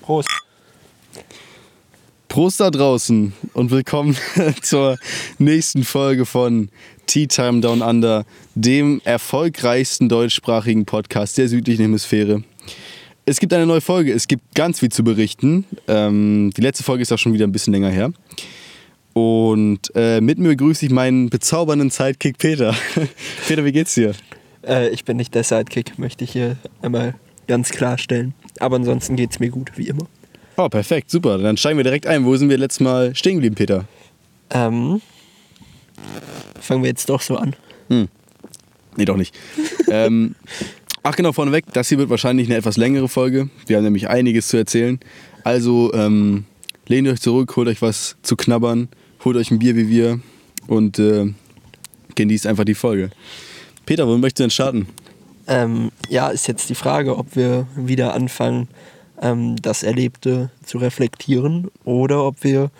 Prost. Prost da draußen und willkommen zur nächsten Folge von Tea Time Down Under, dem erfolgreichsten deutschsprachigen Podcast der südlichen Hemisphäre. Es gibt eine neue Folge, es gibt ganz viel zu berichten. Ähm, die letzte Folge ist auch schon wieder ein bisschen länger her. Und äh, mit mir begrüße ich meinen bezaubernden Sidekick Peter. Peter, wie geht's dir? Äh, ich bin nicht der Sidekick, möchte ich hier einmal ganz klarstellen. Aber ansonsten geht es mir gut, wie immer. Oh, perfekt, super. Dann steigen wir direkt ein. Wo sind wir letztes Mal stehen geblieben, Peter? Ähm, fangen wir jetzt doch so an. Nee, doch nicht. ähm, ach genau, vorneweg, das hier wird wahrscheinlich eine etwas längere Folge. Wir haben nämlich einiges zu erzählen. Also ähm, lehnt euch zurück, holt euch was zu knabbern, holt euch ein Bier wie wir und äh, genießt einfach die Folge. Peter, wo möchtest du denn starten? Ähm, ja, ist jetzt die Frage, ob wir wieder anfangen, ähm, das Erlebte zu reflektieren oder ob wir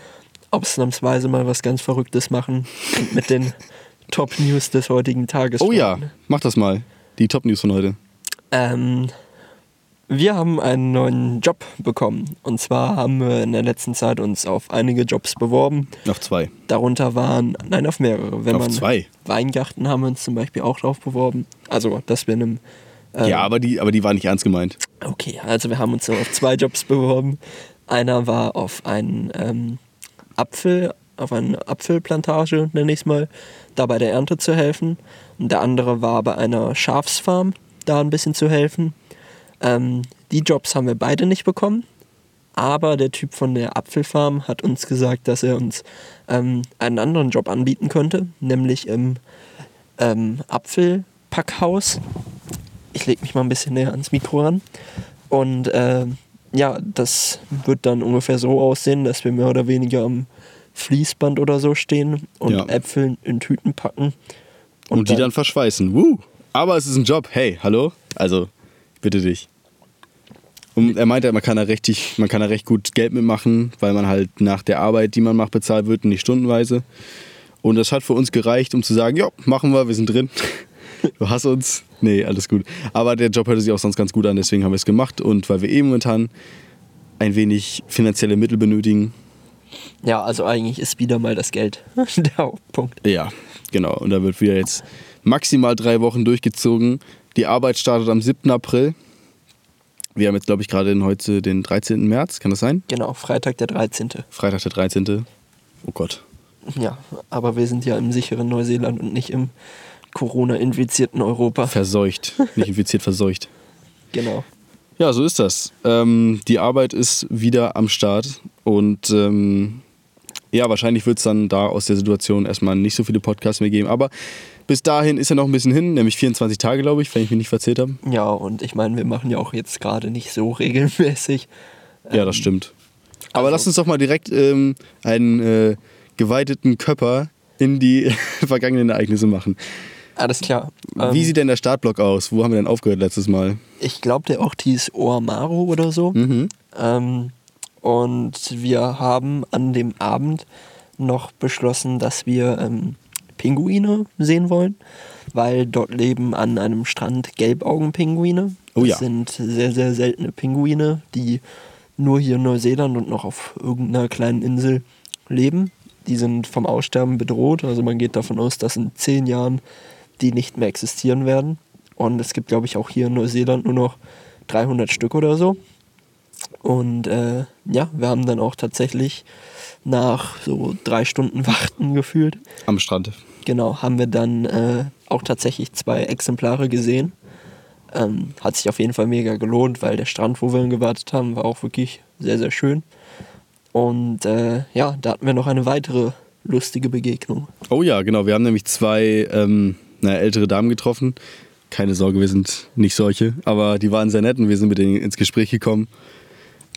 ausnahmsweise mal was ganz Verrücktes machen und mit den Top-News des heutigen Tages. Oh ja, mach das mal. Die Top-News von heute. Ähm, wir haben einen neuen Job bekommen. Und zwar haben wir in der letzten Zeit uns auf einige Jobs beworben. Auf zwei. Darunter waren, nein, auf mehrere. Wenn Auf man zwei? Weingarten haben wir uns zum Beispiel auch drauf beworben. Also, dass wir in einem. ähm, ja, aber die, aber die war nicht ernst gemeint. Okay, also wir haben uns auf zwei Jobs beworben. Einer war auf einen ähm, Apfel, auf eine Apfelplantage, nenne ich es mal, da bei der Ernte zu helfen. Und der andere war bei einer Schafsfarm, da ein bisschen zu helfen. Ähm, die Jobs haben wir beide nicht bekommen. Aber der Typ von der Apfelfarm hat uns gesagt, dass er uns ähm, einen anderen Job anbieten könnte, nämlich im ähm, Apfelpackhaus. Ich lege mich mal ein bisschen näher ans Mikro ran. Und äh, ja, das wird dann ungefähr so aussehen, dass wir mehr oder weniger am Fließband oder so stehen und Ja. Äpfel in Tüten packen. Und, die dann verschweißen. Woo! Aber es ist ein Job. Hey, hallo? Also, bitte dich. Und er meinte, man kann da richtig, man kann da recht gut Geld mitmachen, weil man halt nach der Arbeit, die man macht, bezahlt wird und nicht stundenweise. Und das hat für uns gereicht, um zu sagen, ja, machen wir, wir sind drin. Du hast uns. Nee, alles gut. Aber der Job hörte sich auch sonst ganz gut an, deswegen haben wir es gemacht. Und weil wir eh momentan ein wenig finanzielle Mittel benötigen, Ja, also eigentlich ist wieder mal das Geld der Hauptpunkt. Ja, genau. Und da wird wieder jetzt maximal drei Wochen durchgezogen. Die Arbeit startet am 7. April. Wir haben jetzt, glaube ich, gerade heute den 13. März. Kann das sein? Genau, Freitag der 13. Freitag der 13. Oh Gott. Ja, aber wir sind ja im sicheren Neuseeland und nicht im Corona-infizierten Europa. Verseucht. Nicht infiziert, verseucht. Genau. Ja, so ist das. Ähm, die Arbeit ist wieder am Start. Und ähm, ja, wahrscheinlich wird es dann da aus der Situation erstmal nicht so viele Podcasts mehr geben. Aber bis dahin ist ja noch ein bisschen hin, nämlich 24 Tage, glaube ich, wenn ich mich nicht verzählt habe. Ja, und ich meine, wir machen ja auch jetzt gerade nicht so regelmäßig. Ja, das stimmt. Aber also- lass uns doch mal direkt ähm, einen äh, geweiteten Körper in die vergangenen Ereignisse machen. Alles klar. Wie Ähm, sieht denn der Startblock aus? Wo haben wir denn aufgehört letztes Mal? ich glaube, der Ort hieß Oamaru oder so. Mhm. Ähm, und wir haben an dem Abend noch beschlossen, dass wir ähm, Pinguine sehen wollen, weil dort leben an einem Strand Gelbaugenpinguine. Oh ja. Das sind sehr, sehr seltene Pinguine, die nur hier in Neuseeland und noch auf irgendeiner kleinen Insel leben. Die sind vom Aussterben bedroht, also man geht davon aus, dass in zehn Jahren die nicht mehr existieren werden. Und es gibt, glaube ich, auch hier in Neuseeland nur noch 300 Stück oder so. Und äh, ja, wir haben dann auch tatsächlich nach so drei Stunden Warten gefühlt, Am Strand. genau, haben wir dann äh, auch tatsächlich zwei Exemplare gesehen. Ähm, hat sich auf jeden Fall mega gelohnt, weil der Strand, wo wir gewartet haben, war auch wirklich sehr, sehr schön. Und äh, ja, da hatten wir noch eine weitere lustige Begegnung. Oh ja, genau. Wir haben nämlich zwei ähm, naja, ältere Damen getroffen. Keine Sorge, wir sind nicht solche, aber die waren sehr nett und wir sind mit denen ins Gespräch gekommen.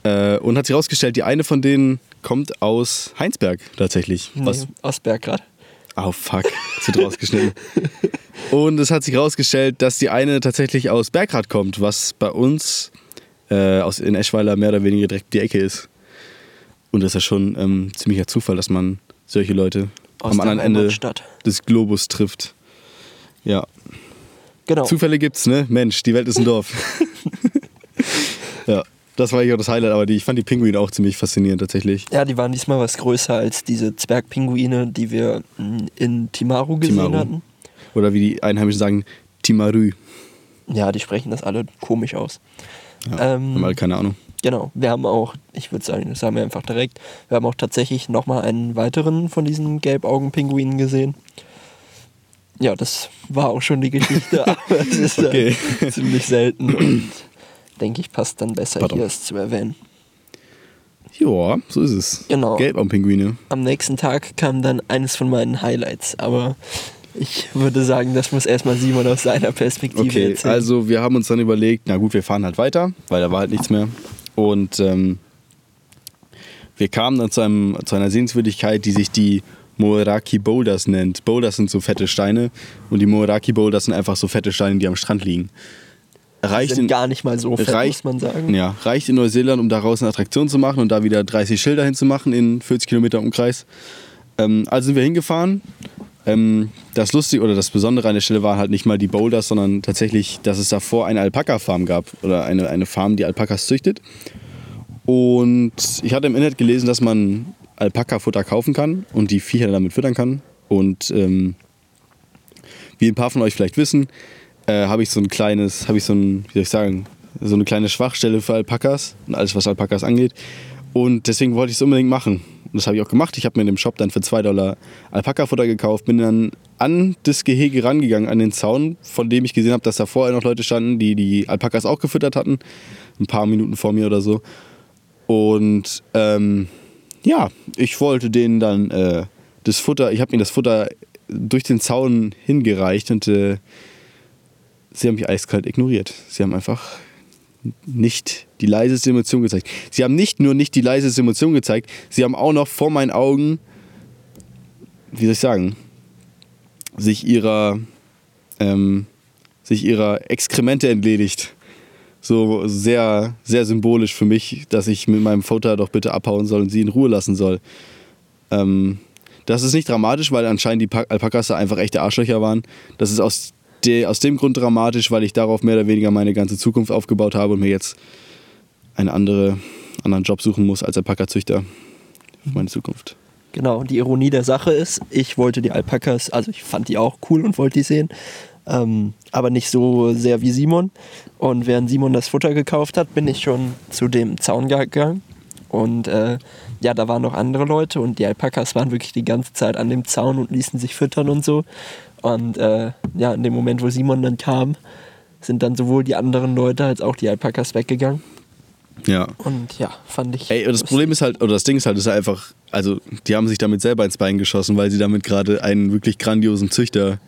Äh, und hat sich herausgestellt, die eine von denen kommt aus Heinsberg tatsächlich. Was, Nee, aus Bergrad. Oh fuck, es wird rausgeschnitten. Und es hat sich herausgestellt, dass die eine tatsächlich aus Bergrad kommt, was bei uns äh, aus, in Eschweiler mehr oder weniger direkt die Ecke ist. Und das ist ja schon ähm, ziemlicher Zufall, dass man solche Leute Aus am der anderen Ende des Globus trifft. Ja, Genau. Zufälle gibt's, ne? Mensch, die Welt ist ein Dorf. Ja, das war eigentlich auch das Highlight, aber die, ich fand die Pinguine auch ziemlich faszinierend tatsächlich. Ja, die waren diesmal was größer als diese Zwergpinguine, die wir mm, in Timaru gesehen Timaru. hatten. Oder wie die Einheimischen sagen, Timarü. Ja, die sprechen das alle komisch aus. Ja, Ähm, haben halt keine Ahnung. Genau, wir haben auch, ich würde sagen, das sagen wir einfach direkt, wir haben auch tatsächlich nochmal einen weiteren von diesen Gelbaugenpinguinen gesehen. Ja, das war auch schon die Geschichte, aber es ist äh, Okay. ziemlich selten und denke ich, passt dann besser Pardon. hier es zu erwähnen. Ja, so ist es. Genau. Gelbaumpinguine. Am nächsten Tag kam dann eines von meinen Highlights, aber ich würde sagen, das muss erstmal Simon aus seiner Perspektive Okay, erzählen. also wir haben uns dann überlegt, na gut, wir fahren halt weiter, weil da war halt nichts mehr. Und ähm, wir kamen dann zu, einem, zu einer Sehenswürdigkeit, die sich die Moeraki Boulders nennt. Boulders sind so fette Steine und die Moeraki Boulders sind einfach so fette Steine, die am Strand liegen. Reicht sind in, gar nicht mal so fett, reicht, muss man sagen. Ja, reicht in Neuseeland, um daraus eine Attraktion zu machen und da wieder 30 Schilder hinzumachen in 40 Kilometer Umkreis. Ähm, also sind wir hingefahren. Ähm, das Lustige oder das Besondere an der Stelle waren halt nicht mal die Boulders, sondern tatsächlich, dass es davor eine Alpaka-Farm gab oder eine, eine Farm, die Alpakas züchtet. Und ich hatte im Internet gelesen, dass man Alpaka-Futter kaufen kann und die Viecher damit füttern kann. Und ähm, wie ein paar von euch vielleicht wissen, äh, habe ich so ein kleines, habe ich so ein, wie soll ich sagen, so eine kleine Schwachstelle für Alpakas und alles, was Alpakas angeht. Und deswegen wollte ich es unbedingt machen. Und das habe ich auch gemacht. Ich habe mir in dem Shop dann für 2 Dollar Alpaka-Futter gekauft, bin dann an das Gehege rangegangen, an den Zaun, von dem ich gesehen habe, dass da vorher noch Leute standen, die die Alpakas auch gefüttert hatten. Ein paar Minuten vor mir oder so. Und ähm, ja, ich wollte denen dann äh, das Futter, ich habe ihnen das Futter durch den Zaun hingereicht und äh, sie haben mich eiskalt ignoriert. Sie haben einfach nicht die leiseste Emotion gezeigt. Sie haben nicht nur nicht die leiseste Emotion gezeigt, sie haben auch noch vor meinen Augen, wie soll ich sagen, sich ihrer, ähm, sich ihrer Exkremente entledigt. So sehr, sehr symbolisch für mich, dass ich mit meinem Futter doch bitte abhauen soll und sie in Ruhe lassen soll. Ähm, das ist nicht dramatisch, weil anscheinend die Pa- Alpakas da einfach echte Arschlöcher waren. Das ist aus, de, aus dem Grund dramatisch, weil ich darauf mehr oder weniger meine ganze Zukunft aufgebaut habe und mir jetzt einen andere, anderen Job suchen muss als Alpaka-Züchter für meine Zukunft. Genau, und die Ironie der Sache ist, ich wollte die Alpakas, also ich fand die auch cool und wollte die sehen, ähm, aber nicht so sehr wie Simon. Und während Simon das Futter gekauft hat, bin ich schon zu dem Zaun gegangen. Und äh, ja, da waren noch andere Leute und die Alpakas waren wirklich die ganze Zeit an dem Zaun und ließen sich füttern und so. Und äh, ja, in dem Moment, wo Simon dann kam, sind dann sowohl die anderen Leute als auch die Alpakas weggegangen. Ja. Und ja, fand ich. Ey, und das Problem ist halt, oder das Ding ist halt, ist einfach, also die haben sich damit selber ins Bein geschossen, weil sie damit gerade einen wirklich grandiosen Züchter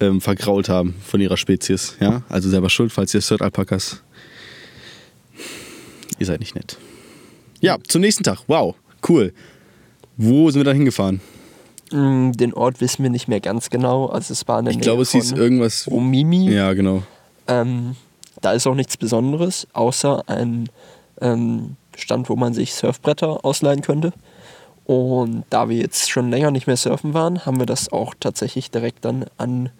ähm, vergrault haben von ihrer Spezies. Ja, also selber schuld, falls ihr es hört, Alpakas. Ihr seid nicht nett. Ja, zum nächsten Tag. Wow, cool. Wo sind wir dann hingefahren? Mm, Den Ort wissen wir nicht mehr ganz genau. Also es war in der Ich Nähe glaube, es hieß irgendwas. Omimi. Ja, genau. Ähm, da ist auch nichts Besonderes, außer ein ähm, Stand, wo man sich Surfbretter ausleihen könnte. Und da wir jetzt schon länger nicht mehr surfen waren, haben wir das auch tatsächlich direkt dann an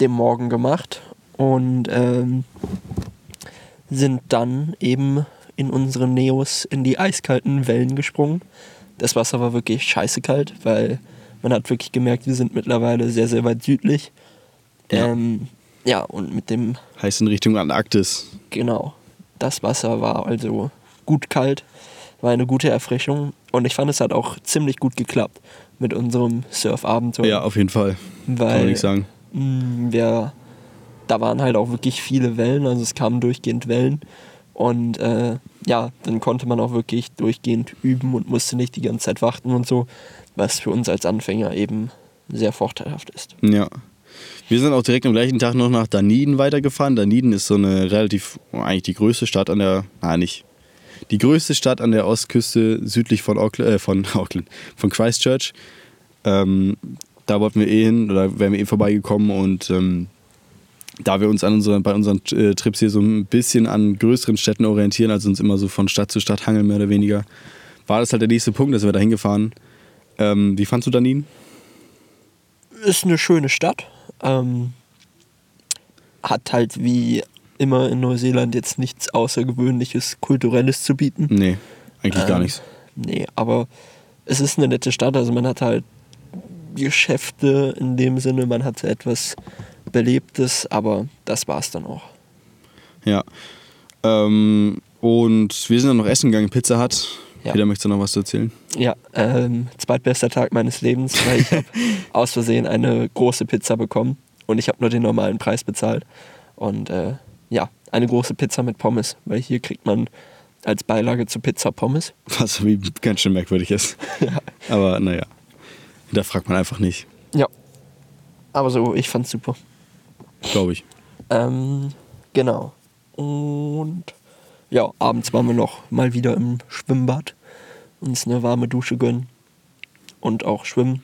dem Morgen gemacht und ähm, sind dann eben in unseren Neos in die eiskalten Wellen gesprungen. Das Wasser war wirklich scheiße kalt, weil man hat wirklich gemerkt, wir sind mittlerweile sehr, sehr weit südlich. Ja. Ja, ähm, ja und mit dem Heißt in Richtung Antarktis. Genau. Das Wasser war also gut kalt, war eine gute Erfrischung und ich fand, es hat auch ziemlich gut geklappt mit unserem Surfabenteuer. Ja, auf jeden Fall. Kann man weil nicht sagen. mh, wir, da waren halt auch wirklich viele Wellen, also es kamen durchgehend Wellen und äh, ja, dann konnte man auch wirklich durchgehend üben und musste nicht die ganze Zeit warten und so, was für uns als Anfänger eben sehr vorteilhaft ist. Ja. Wir sind auch direkt am gleichen Tag noch nach Dunedin weitergefahren. Dunedin ist so eine relativ, eigentlich die größte Stadt an der, nein, nicht, die größte Stadt an der Ostküste südlich von Auckland, äh, von Auckland, von Christchurch. Ähm, da wollten wir eh hin, oder wären wir eh vorbeigekommen und ähm, da wir uns an unseren, bei unseren äh, Trips hier so ein bisschen an größeren Städten orientieren, also uns immer so von Stadt zu Stadt hangeln, mehr oder weniger, war das halt der nächste Punkt, dass wir da hingefahren. Ähm, wie fandst du Dunedin? ist eine schöne Stadt. Ähm, hat halt wie immer in Neuseeland jetzt nichts Außergewöhnliches, Kulturelles zu bieten. Nee, eigentlich gar Ähm, nichts. Nee, aber es ist eine nette Stadt. Also man hat halt Geschäfte in dem Sinne, man hat etwas Belebtes, aber das war's dann auch. Ja. Ähm, und wir sind dann noch essen gegangen, Pizza Hut. Ja. Peter, möchtest du noch was zu erzählen? Ja, ähm, zweitbester Tag meines Lebens, weil ich habe aus Versehen eine große Pizza bekommen und ich habe nur den normalen Preis bezahlt. Und äh, ja, eine große Pizza mit Pommes, weil hier kriegt man als Beilage zu Pizza Pommes. Was wie ganz schön merkwürdig ist. Ja. Aber naja, da fragt man einfach nicht, Ja, aber so, ich fand's super. Glaube ich. Ähm, genau. Und ja, abends waren wir noch mal wieder im Schwimmbad, uns eine warme Dusche gönnen und auch schwimmen.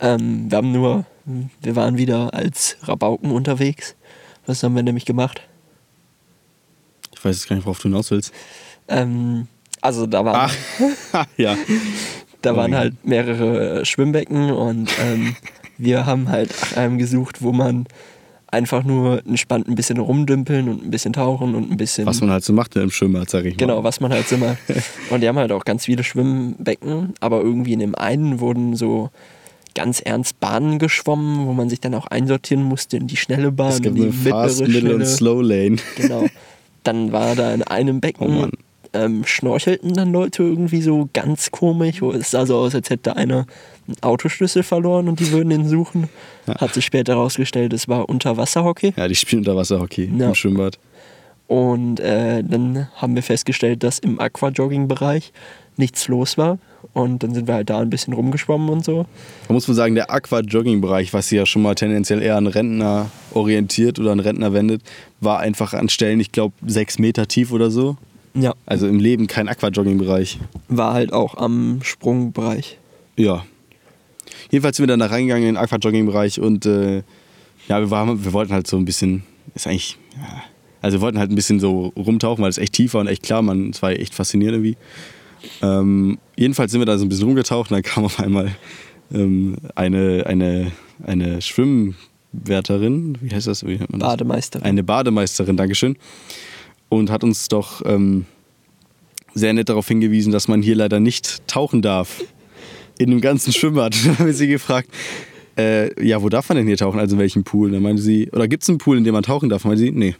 Ähm, wir haben nur, wir waren wieder als Rabauken unterwegs. Was haben wir nämlich gemacht? Ich weiß jetzt gar nicht, worauf du hinaus willst. Ähm, also da waren, Ach, ja. da oh waren halt mehrere Schwimmbecken und ähm, wir haben halt nach einem gesucht, wo man einfach nur entspannt ein bisschen rumdümpeln und ein bisschen tauchen und ein bisschen Was man halt so macht im Schwimmbad, sag ich mal. Genau, was man halt so macht. Und die haben halt auch ganz viele Schwimmbecken, aber irgendwie in dem einen wurden so ganz ernst Bahnen geschwommen, wo man sich dann auch einsortieren musste in die schnelle Bahn, Es gibt in die eine Fast, mittlere, Middle und. Slow Lane. Genau. Dann war da in einem Oh Becken Mann. ähm, schnorchelten dann Leute irgendwie so ganz komisch. wo Es sah so aus, als hätte einer einen Autoschlüssel verloren und die würden ihn suchen. Hat sich später herausgestellt, es war Unterwasserhockey. Ja, die spielen Unterwasserhockey Ja. im Schwimmbad. Und äh, dann haben wir festgestellt, dass im Aquajogging-Bereich nichts los war. Und dann sind wir halt da ein bisschen rumgeschwommen und so. Da muss man sagen, der Aqua-Jogging-Bereich, was sich ja schon mal tendenziell eher an Rentner orientiert oder an Rentner wendet, war einfach an Stellen, ich glaube, sechs Meter tief oder so. Ja. Also im Leben kein Aqua-Jogging-Bereich. War halt auch am Sprungbereich. Ja. Jedenfalls sind wir dann da reingegangen in den Aqua-Jogging-Bereich und äh, ja, wir, waren, wir wollten halt so ein bisschen, ist eigentlich, ja, also wir wollten halt ein bisschen so rumtauchen, weil es echt tief war und echt klar, man, es war echt faszinierend irgendwie. Ähm, jedenfalls sind wir da so ein bisschen rumgetaucht und dann kam auf einmal ähm, eine, eine, eine Schwimmwärterin, wie heißt das? Wie nennt man das? Bademeisterin. Eine Bademeisterin, Dankeschön. Und hat uns doch ähm, sehr nett darauf hingewiesen, dass man hier leider nicht tauchen darf. In dem ganzen Schwimmbad. Dann haben wir sie gefragt, äh, ja, wo darf man denn hier tauchen? Also in welchem Pool? Dann meinte sie, oder gibt es einen Pool, in dem man tauchen darf? Meinte sie, nee.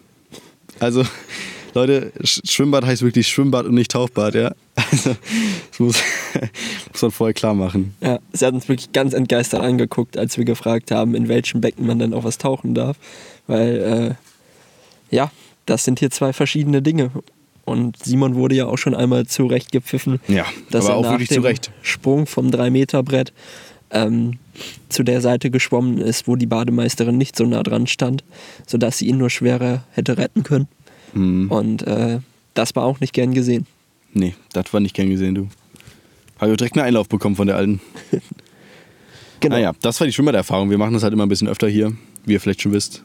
Also, Leute, Sch- Schwimmbad heißt wirklich Schwimmbad und nicht Tauchbad, ja. Also, das muss, muss man vorher klar machen. Ja, sie hat uns wirklich ganz entgeistert angeguckt, als wir gefragt haben, in welchem Becken man dann auch was tauchen darf. Weil, äh, ja, das sind hier zwei verschiedene Dinge. Und Simon wurde ja auch schon einmal zurechtgepfiffen, Ja, dass aber er auch nach wirklich dem zu Recht. Sprung vom 3-Meter-Brett ähm, zu der Seite geschwommen ist, wo die Bademeisterin nicht so nah dran stand, sodass sie ihn nur schwerer hätte retten können. Hm. Und äh, das war auch nicht gern gesehen. Nee, das war nicht gern gesehen, du. Habe ich direkt einen Einlauf bekommen von der Alten. Genau. Naja, das war die Schwimmererfahrung. Wir machen das halt immer ein bisschen öfter hier, wie ihr vielleicht schon wisst.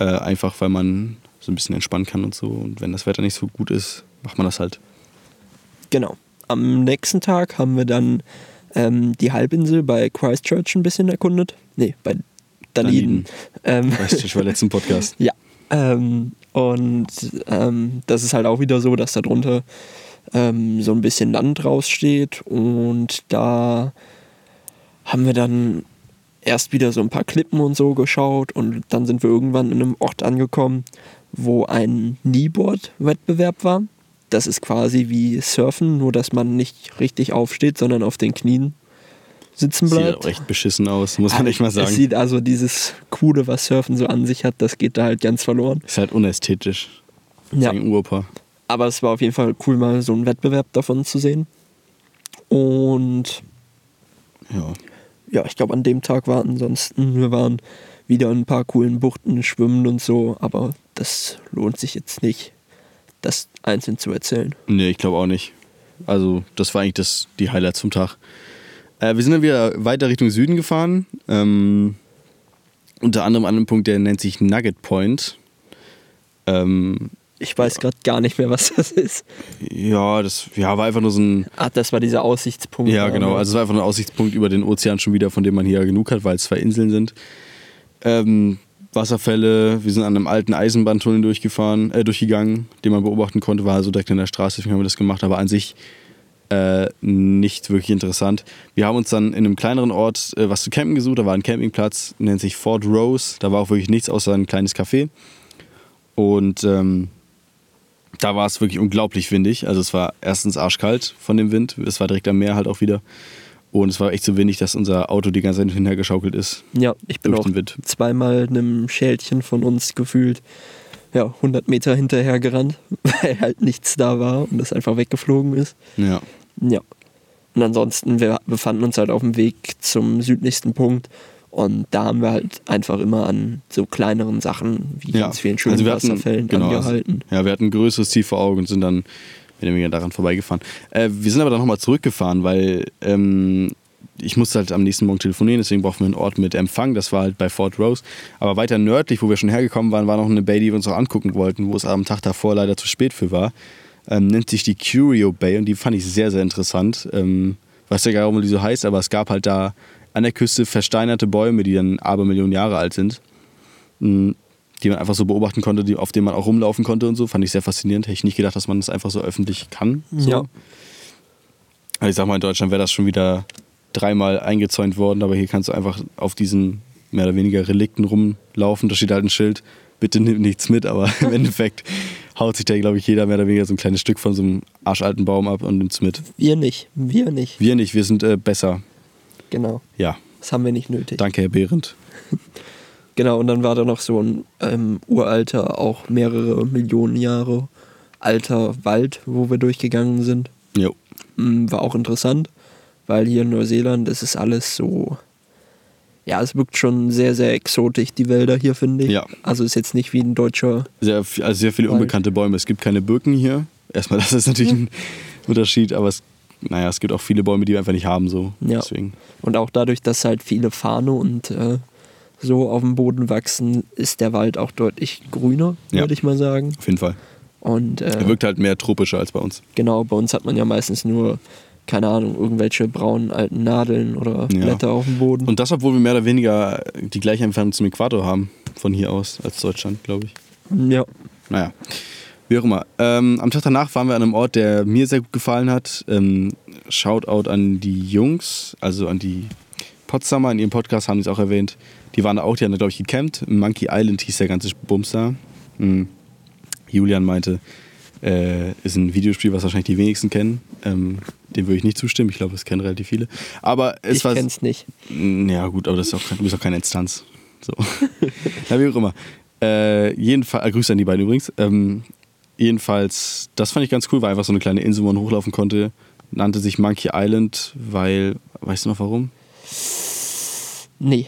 Äh, einfach, weil man so ein bisschen entspannen kann und so. Und wenn das Wetter nicht so gut ist, macht man das halt. Genau. Am nächsten Tag haben wir dann ähm, die Halbinsel bei Christchurch ein bisschen erkundet. Nee, bei Dunedin. Ähm, ich war letzten Podcast. ja. Ähm, und ähm, das ist halt auch wieder so, dass da drunter ähm, so ein bisschen Land raussteht. Und da haben wir dann erst wieder so ein paar Klippen und so geschaut. Und dann sind wir irgendwann in einem Ort angekommen, wo ein Kneeboard-Wettbewerb war. Das ist quasi wie Surfen, nur dass man nicht richtig aufsteht, sondern auf den Knien sitzen Sieht bleibt. auch echt beschissen aus, muss man echt mal Es sagen. sieht also dieses Coole, was Surfen so an sich hat, das geht da halt ganz verloren. Ist halt unästhetisch. Ja. Uropa. Aber es war auf jeden Fall cool, mal so einen Wettbewerb davon zu sehen. Und Ja. ja, ich glaube, an dem Tag war ansonsten, wir waren wieder in ein paar coolen Buchten schwimmen und so, aber das lohnt sich jetzt nicht, das einzeln zu erzählen. Nee, ich glaube auch nicht. Also, das war eigentlich das, die Highlights vom Tag. Äh, wir sind dann wieder weiter Richtung Süden gefahren. Ähm, unter anderem an einem Punkt, der nennt sich Nugget Point. Ähm, Ich weiß gerade gar nicht mehr, was das ist. ja, das ja, war einfach nur so ein. Ach, das war dieser Aussichtspunkt. Ja, genau. Also, es war einfach ein Aussichtspunkt über den Ozean schon wieder, von dem man hier genug hat, weil es zwei Inseln sind. Ähm, Wasserfälle, wir sind an einem alten Eisenbahntunnel durchgefahren, äh, durchgegangen, den man beobachten konnte, war also direkt in der Straße, deswegen haben wir das gemacht, aber an sich äh, nicht wirklich interessant. Wir haben uns dann in einem kleineren Ort äh, was zu campen gesucht, da war ein Campingplatz, nennt sich Fort Rose, da war auch wirklich nichts außer ein kleines Café. Und ähm, da war es wirklich unglaublich windig, also es war erstens arschkalt von dem Wind, es war direkt am Meer halt auch wieder und es war echt so windig, dass unser Auto die ganze Zeit hintergeschaukelt ist. Ja, ich bin auch zweimal einem Schälchen von uns gefühlt ja, 100 Meter hinterher gerannt, weil halt nichts da war und das einfach weggeflogen ist. Ja. Ja. Und ansonsten, wir befanden uns halt auf dem Weg zum südlichsten Punkt und da haben wir halt einfach immer an so kleineren Sachen wie Ja. ganz vielen schönen Also wir hatten- Wasserfällen genau, also- angehalten. Ja, wir hatten ein größeres Ziel vor Augen und sind dann mehr oder weniger daran vorbeigefahren. Äh, wir sind aber dann nochmal zurückgefahren, weil ähm, ich musste halt am nächsten Morgen telefonieren, deswegen brauchten wir einen Ort mit Empfang. Das war halt bei Fort Rose. Aber weiter nördlich, wo wir schon hergekommen waren, war noch eine Bay, die wir uns auch angucken wollten, wo es am Tag davor leider zu spät für war. Ähm, nennt sich die Curio Bay und die fand ich sehr, sehr interessant. Ähm, weiß ja gar nicht, warum die so heißt, aber es gab halt da an der Küste versteinerte Bäume, die dann Abermillionen Jahre alt sind. Mm, die man einfach so beobachten konnte, die, auf denen man auch rumlaufen konnte und so. Fand ich sehr faszinierend. Hätte ich nicht gedacht, dass man das einfach so öffentlich kann. So. Ja. Also ich sag mal, in Deutschland wäre das schon wieder dreimal eingezäunt worden, aber hier kannst du einfach auf diesen mehr oder weniger Relikten rumlaufen. Da steht halt ein Schild, bitte nimm nichts mit, aber im Endeffekt haut sich da, glaube ich, jeder mehr oder weniger so ein kleines Stück von so einem arschalten Baum ab und nimmt's mit. Wir nicht, wir nicht. Wir nicht, wir sind äh, besser. Genau. Ja, Das haben wir nicht nötig. danke, Herr Behrendt. Genau, und dann war da noch so ein ähm, uralter, auch mehrere Millionen Jahre alter Wald, wo wir durchgegangen sind. Jo. Mm, War auch interessant, weil hier in Neuseeland ist es alles so. Ja, es wirkt schon sehr, sehr exotisch, die Wälder hier, finde ich. Ja. Also ist jetzt nicht wie ein deutscher. Sehr, also sehr viele Wald. unbekannte Bäume. Es gibt keine Birken hier. Erstmal, das ist natürlich ein Unterschied, aber es, naja, es gibt auch viele Bäume, die wir einfach nicht haben. So. Ja. Deswegen. Und auch dadurch, dass halt viele Fahne und äh, so auf dem Boden wachsen, ist der Wald auch deutlich grüner, Ja. würde ich mal sagen. Auf jeden Fall. Und äh, Er wirkt halt mehr tropischer als bei uns. Genau, bei uns hat man ja meistens nur, keine Ahnung, irgendwelche braunen alten Nadeln oder Ja. Blätter auf dem Boden. Und das, obwohl wir mehr oder weniger die gleiche Entfernung zum Äquator haben, von hier aus, als Deutschland, glaube ich. ja, Naja, wie auch immer. Ähm, am Tag danach waren wir an einem Ort, der mir sehr gut gefallen hat. Ähm, Shoutout an die Jungs, also an die Potsdamer, in ihrem Podcast haben die es auch erwähnt. Die waren da auch, die haben da, glaube ich, gecampt. Monkey Island hieß der ganze Bums da. Mhm. Julian meinte, äh, ist ein Videospiel, was wahrscheinlich die wenigsten kennen. Ähm, dem würde ich nicht zustimmen. Ich glaube, es kennen relativ viele. Aber es ich war. kenn's nicht. Mm, Ja, gut, aber das ist auch, kein- du bist auch keine Instanz. So. Na, wie auch immer. Äh, jedenfalls, äh, Grüße an die beiden übrigens. Ähm, jedenfalls, das fand ich ganz cool, war einfach so eine kleine Insel, wo man hochlaufen konnte. Nannte sich Monkey Island, weil, weißt du noch warum? Nee.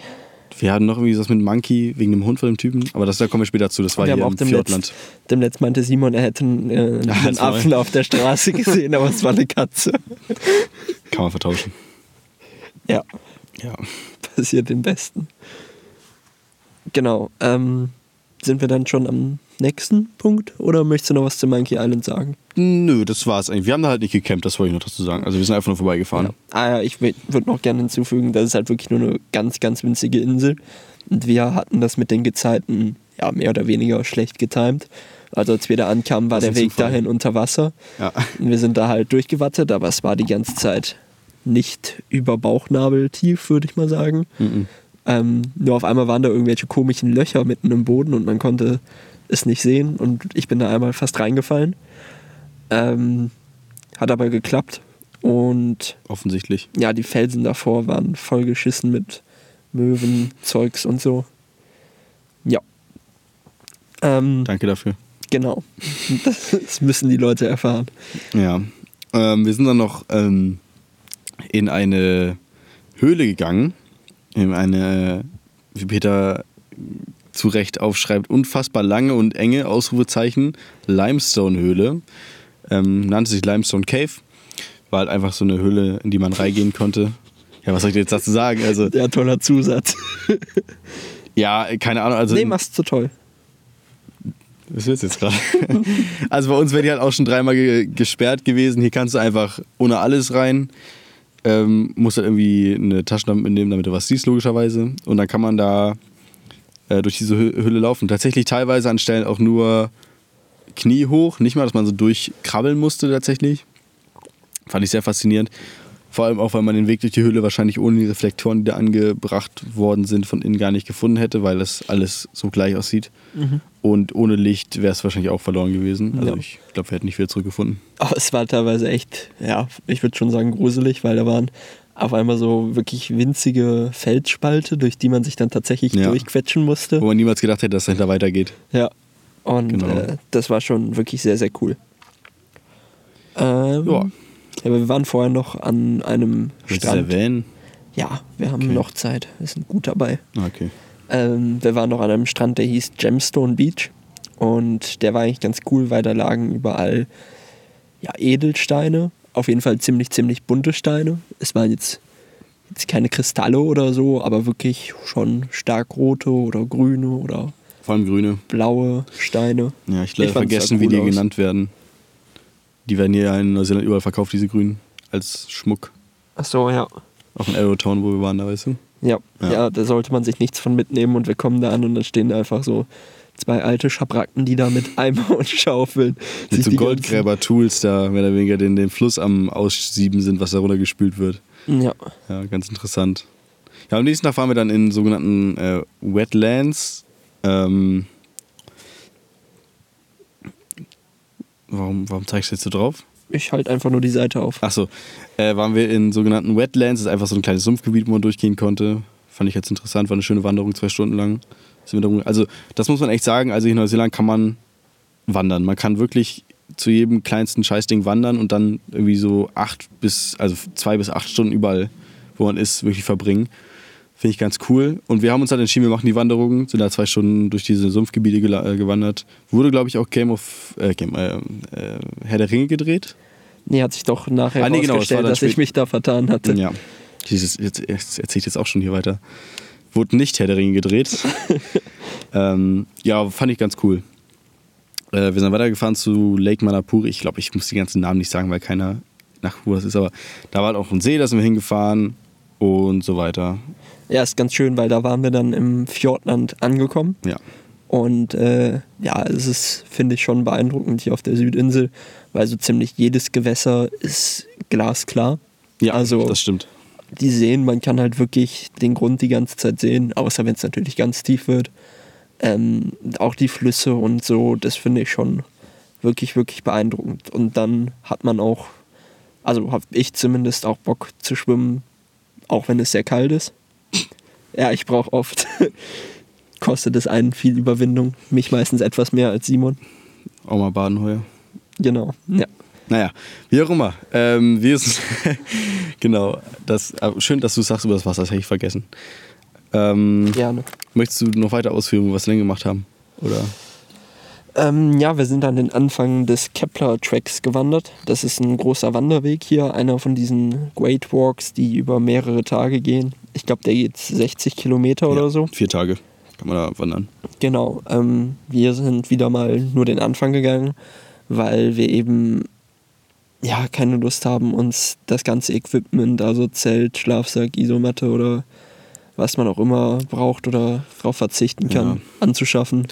Wir hatten noch irgendwie was mit Monkey wegen dem Hund von dem Typen, aber das, da kommen wir später zu. Das war wir hier auch im dem Fjordland. Letzt, dem Letzt meinte Simon, er hätte einen, äh, einen das war- Affen auf der Straße gesehen, aber es war eine Katze. Kann man vertauschen. Ja, Ja. passiert den Besten. Genau. Ähm, sind wir dann schon am nächsten Punkt oder möchtest du noch was zu Monkey Island sagen? Nö, das war's eigentlich. Wir haben da halt nicht gecampt, das wollte ich noch dazu sagen. Also wir sind einfach nur vorbeigefahren. Ja. Ah ja, ich würde noch gerne hinzufügen, das ist halt wirklich nur eine ganz, ganz winzige Insel. Und wir hatten das mit den Gezeiten ja mehr oder weniger schlecht getimt. Also als wir da ankamen, war der Weg Zufall. dahin unter Wasser. Ja. Und wir sind da halt durchgewattet, aber es war die ganze Zeit nicht über Bauchnabel tief, würde ich mal sagen. Mhm. Ähm, nur auf einmal waren da irgendwelche komischen Löcher mitten im Boden und man konnte es nicht sehen und ich bin da einmal fast reingefallen. Ähm, hat aber geklappt und Offensichtlich. ja, die Felsen davor waren voll geschissen mit Möwen, Zeugs und so. Ja. Ähm, Danke dafür. genau. Das, das müssen die Leute erfahren. Ja. Ähm, wir sind dann noch ähm, in eine Höhle gegangen. In eine, wie Peter zu Recht aufschreibt, unfassbar lange und enge Ausrufezeichen Limestone-Höhle. Ähm, nannte sich Limestone Cave. War halt einfach so eine Höhle, in die man reingehen konnte. Ja, was soll ich dir jetzt dazu sagen? Also, Ja, toller Zusatz. ja, keine Ahnung. Also, nee, machst du toll. Was willst du jetzt gerade? also bei uns wäre die halt auch schon dreimal ge gesperrt gewesen. Hier kannst du einfach ohne alles rein. Ähm, musst halt irgendwie eine Taschenlampe mitnehmen, damit du was siehst, logischerweise. Und dann kann man da äh, durch diese Hü- Hülle laufen. Tatsächlich teilweise an Stellen auch nur Knie hoch, nicht mal, dass man so durchkrabbeln musste tatsächlich. Fand ich sehr faszinierend. Vor allem auch, weil man den Weg durch die Höhle wahrscheinlich ohne die Reflektoren, die da angebracht worden sind, von innen gar nicht gefunden hätte, weil das alles so gleich aussieht. Und ohne Licht wäre es wahrscheinlich auch verloren gewesen. Also Ja. ich glaube, wir hätten nicht wieder zurückgefunden. Aber es war teilweise echt, ja, ich würde schon sagen gruselig, weil da waren auf einmal so wirklich winzige Felsspalte, durch die man sich dann tatsächlich Ja. durchquetschen musste. Wo man niemals gedacht hätte, dass es dahinter weitergeht. Ja. Und Genau. äh, das war schon wirklich sehr, sehr cool. Ähm, Ja. Aber wir waren vorher noch an einem Willst Strand. erwähnen? Ja, wir haben Okay. noch Zeit. Wir sind gut dabei. Ah, Okay. Ähm, wir waren noch an einem Strand, der hieß Gemstone Beach. Und der war eigentlich ganz cool, weil da lagen überall ja, Edelsteine. Auf jeden Fall ziemlich, ziemlich bunte Steine. Es waren jetzt, jetzt keine Kristalle oder so, aber wirklich schon stark rote oder grüne oder Vor allem grüne. blaue Steine. Ja, ich sah vergessen, wie die aus. genannt werden. Die werden hier in Neuseeland überall verkauft, diese grünen. Als Schmuck. Ach so, ja. Auch in Aerotown, wo wir waren, da weißt du. Ja, Ja. ja. da sollte man sich nichts von mitnehmen und wir kommen da an und dann stehen da einfach so zwei alte Schabracken, die da mit Eimer und Schaufeln Mit so Goldgräber-Tools da mehr oder weniger den, den Fluss am Aussieben sind, was da runtergespült wird. Ja, Ja, ganz interessant. Ja, am nächsten Tag waren wir dann in sogenannten äh, Wetlands. Ähm, warum, warum zeigst du jetzt so drauf? ich halte einfach nur die Seite auf. Achso, äh, waren wir in sogenannten Wetlands. Das ist einfach so ein kleines Sumpfgebiet, wo man durchgehen konnte. Fand ich jetzt interessant, war eine schöne Wanderung, zwei Stunden lang. Also, das muss man echt sagen. Also, in Neuseeland kann man wandern. Man kann wirklich zu jedem kleinsten Scheißding wandern und dann irgendwie so acht bis, also zwei bis acht Stunden überall, wo man ist, wirklich verbringen. Finde ich ganz cool. Und wir haben uns dann entschieden, wir machen die Wanderung, sind da zwei Stunden durch diese Sumpfgebiete äh, gewandert. Wurde, glaube ich, auch Game of äh, Game, äh, äh, Herr der Ringe gedreht. Nee, hat sich doch nachher Ah, nee, genau, das dass ich mich da vertan hatte. Ja. Jetzt, jetzt erzähle ich jetzt auch schon hier weiter. Wurde nicht Herr der Ringe gedreht. ähm, ja, fand ich ganz cool. Äh, wir sind weitergefahren zu Lake Manapuri. Ich glaube, ich muss die ganzen Namen nicht sagen, weil keiner nach wo das ist, aber da war halt auch ein See, da sind wir hingefahren und so weiter. Ja, ist ganz schön, weil da waren wir dann im Fjordland angekommen. Ja. Und äh, ja, es ist, finde ich, schon beeindruckend hier auf der Südinsel, weil so ziemlich jedes Gewässer ist glasklar. Ja, Also- das stimmt. Die Seen, man kann halt wirklich den Grund die ganze Zeit sehen, außer wenn es natürlich ganz tief wird. Ähm, auch die Flüsse und so, das finde ich schon wirklich, wirklich beeindruckend. Und dann hat man auch, also habe ich zumindest auch Bock zu schwimmen, auch wenn es sehr kalt ist. Ja, ich brauche oft, kostet es einen viel Überwindung, mich meistens etwas mehr als Simon. Auch mal baden heuer. Genau, ja. Naja, wie auch immer. Ähm, wir sind genau. Das, äh, schön, dass du sagst über das Wasser, das hätte ich vergessen. Ähm, Gerne. Möchtest du noch weiter ausführen, was wir länger gemacht haben? Oder? Ähm, ja, wir sind an den Anfang des Kepler-Tracks gewandert. Das ist ein großer Wanderweg hier, einer von diesen Great Walks, die über mehrere Tage gehen. Ich glaube, der geht 60 Kilometer oder Ja, so. Vier Tage kann man da wandern. Genau. Ähm, wir sind wieder mal nur den Anfang gegangen, weil wir eben ja keine Lust haben, uns das ganze Equipment, also Zelt, Schlafsack, Isomatte oder was man auch immer braucht oder darauf verzichten kann, Ja. anzuschaffen.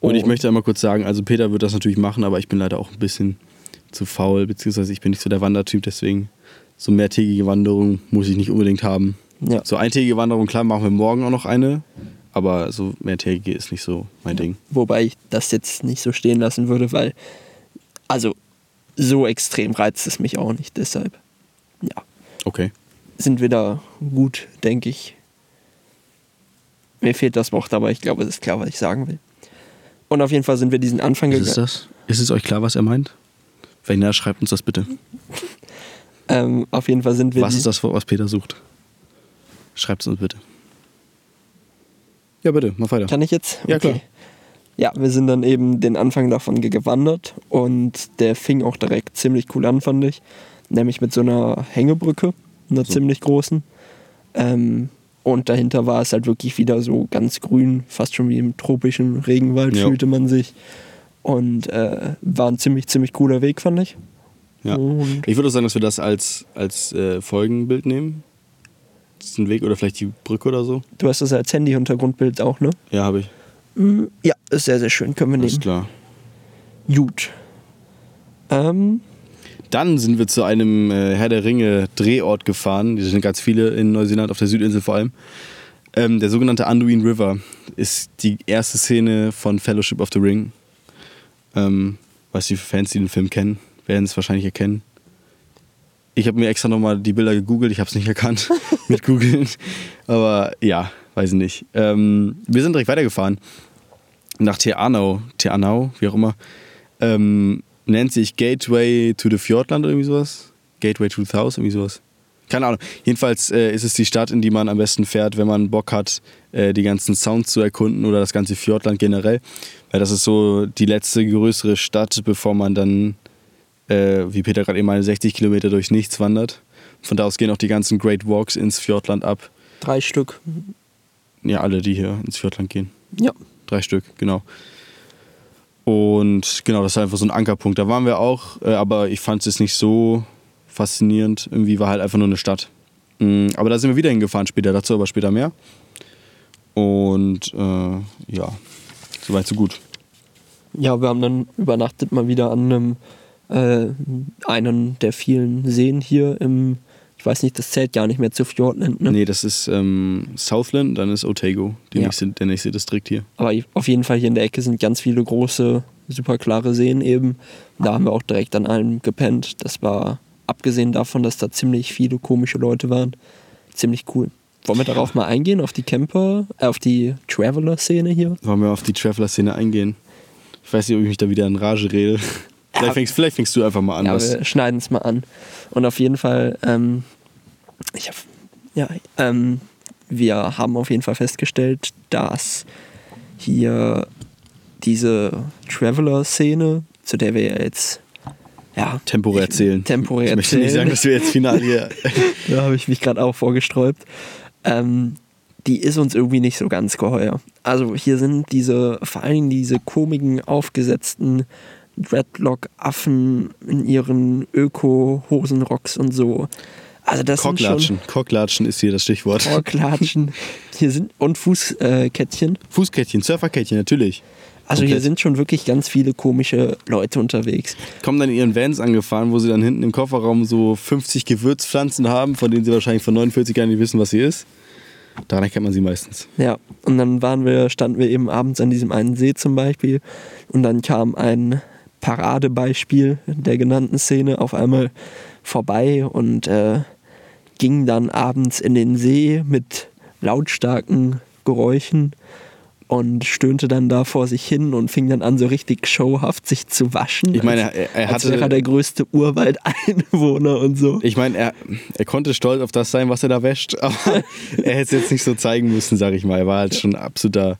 Und ich Oh. möchte einmal kurz sagen, also Peter wird das natürlich machen, aber ich bin leider auch ein bisschen zu faul, beziehungsweise ich bin nicht so der Wandertyp, deswegen so mehrtägige Wanderung muss ich nicht unbedingt haben. Ja. So eintägige Wanderung, klar, machen wir morgen auch noch eine, aber so mehrtägige ist nicht so mein Ding. Wobei ich das jetzt nicht so stehen lassen würde, weil, also, so extrem reizt es mich auch nicht. Deshalb, ja, Okay. sind wir da gut, denke ich. Mir fehlt das Wort, aber ich glaube, es ist klar, was ich sagen will. Und auf jeden Fall sind wir diesen Anfang Ist es gegangen. das? Ist es euch klar, was er meint? Wenn ja, schreibt uns das bitte. Ähm, auf jeden Fall sind wir. Was ist das Wort, was Peter sucht? Schreibt es uns bitte. Ja, bitte, mach weiter. Kann ich jetzt? Ja, klar. Ja, wir sind dann eben den Anfang davon ge- gewandert und der fing auch direkt ziemlich cool an, fand ich. Nämlich mit so einer Hängebrücke, einer So. ziemlich großen. Ähm, und dahinter war es halt wirklich wieder so ganz grün, fast schon wie im tropischen Regenwald Ja. fühlte man sich. Und äh, war ein ziemlich, ziemlich cooler Weg, fand ich. Ja. Und Ich würde auch sagen, dass wir das als, als äh, Folgenbild nehmen. diesen Weg oder vielleicht die Brücke oder so. Du hast das als Handy-Hintergrundbild auch, ne? Ja, habe ich. Mm, Ja, ist sehr, sehr schön. Können wir Alles nehmen. klar. Gut. Ähm, Dann sind wir zu einem äh, Herr der Ringe Drehort gefahren. Die sind ganz viele in Neuseeland, auf der Südinsel vor allem. Ähm, der sogenannte Anduin River ist die erste Szene von Fellowship of the Ring. Ähm, weiß die Fans, die den Film kennen, werden es wahrscheinlich erkennen. Ich habe mir extra nochmal die Bilder gegoogelt, ich habe es nicht erkannt mit googeln. Aber ja, weiß ich nicht. Ähm, wir sind direkt weitergefahren nach Te Anau, Te Anau, wie auch immer. Ähm, nennt sich Gateway to the Fjordland oder irgendwie sowas. Gateway to the House, irgendwie sowas. Keine Ahnung. Jedenfalls äh, ist es die Stadt, in die man am besten fährt, wenn man Bock hat, äh, die ganzen Sounds zu erkunden oder das ganze Fjordland generell. Weil das ist so die letzte größere Stadt, bevor man dann, äh, wie Peter gerade eben meinte, 60 Kilometer durch nichts wandert. Von da aus gehen auch die ganzen Great Walks ins Fjordland ab. drei Stück. Ja, alle, die hier ins Fjordland gehen. Ja. Drei Stück, genau. Und genau, das ist einfach so ein Ankerpunkt. Da waren wir auch, äh, aber ich fand es jetzt nicht so faszinierend. Irgendwie war halt einfach nur eine Stadt. Mm, Aber da sind wir wieder hingefahren später, dazu aber später mehr. Und äh, ja, soweit so gut. Ja, wir haben dann übernachtet mal wieder an einem, äh, einen der vielen Seen hier im, ich weiß nicht, das zählt gar nicht mehr zu Fjordland, ne? Nee, das ist ähm, Southland, dann ist Otago, Ja. nächste, der nächste Distrikt hier. Aber auf jeden Fall hier in der Ecke sind ganz viele große, super klare Seen eben. Da haben wir auch direkt an einem gepennt. Das war, abgesehen davon, dass da ziemlich viele komische Leute waren, ziemlich cool. Wollen wir darauf mal eingehen, auf die Camper, äh, auf die Traveler-Szene hier? Wollen wir auf die Traveler-Szene eingehen? Ich weiß nicht, ob ich mich da wieder in Rage rede. Vielleicht fängst, vielleicht fängst du einfach mal an. Ja, wir schneiden es mal an. Und auf jeden Fall, ähm, ich hab, ja, ähm, wir haben auf jeden Fall festgestellt, dass hier diese Traveler-Szene, zu der wir jetzt ja, temporär erzählen. temporär ich möchte nicht sagen, dass wir jetzt final hier. da habe ich mich gerade auch vorgesträubt. Ähm, die ist uns irgendwie nicht so ganz geheuer. Also hier sind diese, vor Dingen diese komischen, aufgesetzten Dreadlock-Affen in ihren Öko-Hosenrocks und so. Also das sind schon Cocklatschen. Cocklatschen ist hier das Stichwort. Vorklatschen. Hier sind und Fußkettchen. Fußkettchen, Surferkettchen, natürlich. Also hier Komplett. sind schon wirklich ganz viele komische Leute unterwegs. Kommen dann in ihren Vans angefahren, wo sie dann hinten im Kofferraum so 50 Gewürzpflanzen haben, von denen sie wahrscheinlich von 49 gar nicht wissen, was sie ist. Daran erkennt man sie meistens. Ja, und dann waren wir, standen wir eben abends an diesem einen See zum Beispiel und dann kam ein Paradebeispiel der genannten Szene auf einmal vorbei und äh, ging dann abends in den See mit lautstarken Geräuschen und stöhnte dann da vor sich hin und fing dann an, so richtig showhaft sich zu waschen. Ich meine, er, er als wäre er hatte. der größte Urwaldeinwohner und so. Ich meine, er, er konnte stolz auf das sein, was er da wäscht, aber er hätte es jetzt nicht so zeigen müssen, sag ich mal. Er war halt schon ein absoluter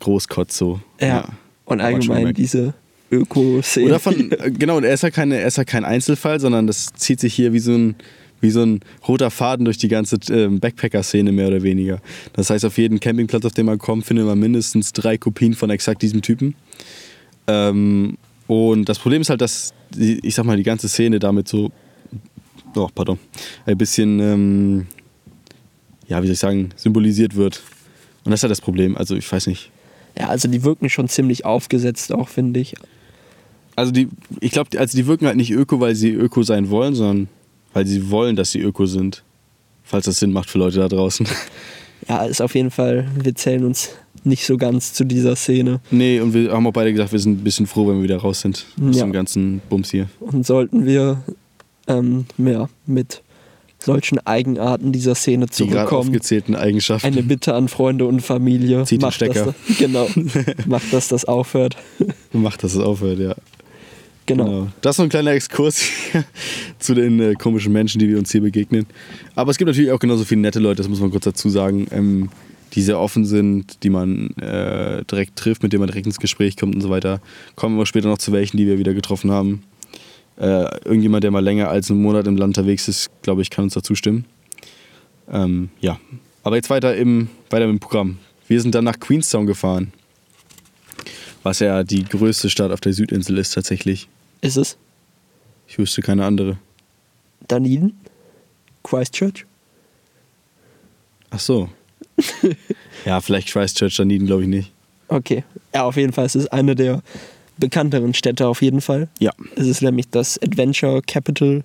Großkotz so. Ja. Und man schon allgemein diese Öko-Szene. Oder von, genau, und er ist ja keine, er ist ja kein Einzelfall, sondern das zieht sich hier wie so ein, wie so ein roter Faden durch die ganze ähm, Backpacker-Szene mehr oder weniger. Das heißt, auf jedem Campingplatz, auf den man kommt, findet man mindestens drei Kopien von exakt diesem Typen. Ähm, und das Problem ist halt, dass, ich sag mal, die ganze Szene damit so, oh, pardon, ein bisschen, ähm, ja, wie soll ich sagen, symbolisiert wird. Und das ist halt das Problem. Also, ich weiß nicht. Ja, also die wirken schon ziemlich aufgesetzt auch, finde ich. Also die, ich glaube, also die wirken halt nicht öko, weil sie öko sein wollen, sondern weil sie wollen, dass sie öko sind. Falls das Sinn macht für Leute da draußen. Ja, ist auf jeden Fall, wir zählen uns nicht so ganz zu dieser Szene. nee, und wir haben auch beide gesagt, wir sind ein bisschen froh, wenn wir wieder raus sind. Aus Ja. dem ganzen Bums hier. Und sollten wir ähm, ja, mit solchen Eigenarten dieser Szene Die gerade zurückkommen, aufgezählten Eigenschaften. eine Bitte an Freunde und Familie. Zieht den macht, dass Stecker. das, genau, macht, dass das aufhört. Macht, dass es aufhört, ja. Genau. Das ist so ein kleiner Exkurs zu den äh, komischen Menschen, die wir uns hier begegnen. Aber es gibt natürlich auch genauso viele nette Leute, das muss man kurz dazu sagen, ähm, die sehr offen sind, die man äh, direkt trifft, mit denen man direkt ins Gespräch kommt und so weiter. Kommen wir später noch zu welchen, die wir wieder getroffen haben. Äh, irgendjemand, der mal länger als einen Monat im Land unterwegs ist, glaube ich, kann uns dazu stimmen. Ähm, ja. Aber jetzt weiter im, weiter im Programm. Wir sind dann nach Queenstown gefahren. Was ja die größte Stadt auf der Südinsel ist tatsächlich. Ist es Ich wüsste keine andere. Dunedin? Christchurch? Ach so. ja, vielleicht Christchurch, Dunedin glaube ich nicht. Okay. Ja, auf jeden Fall. Es ist eine der bekannteren Städte auf jeden Fall. Ja. Es ist nämlich das Adventure Capital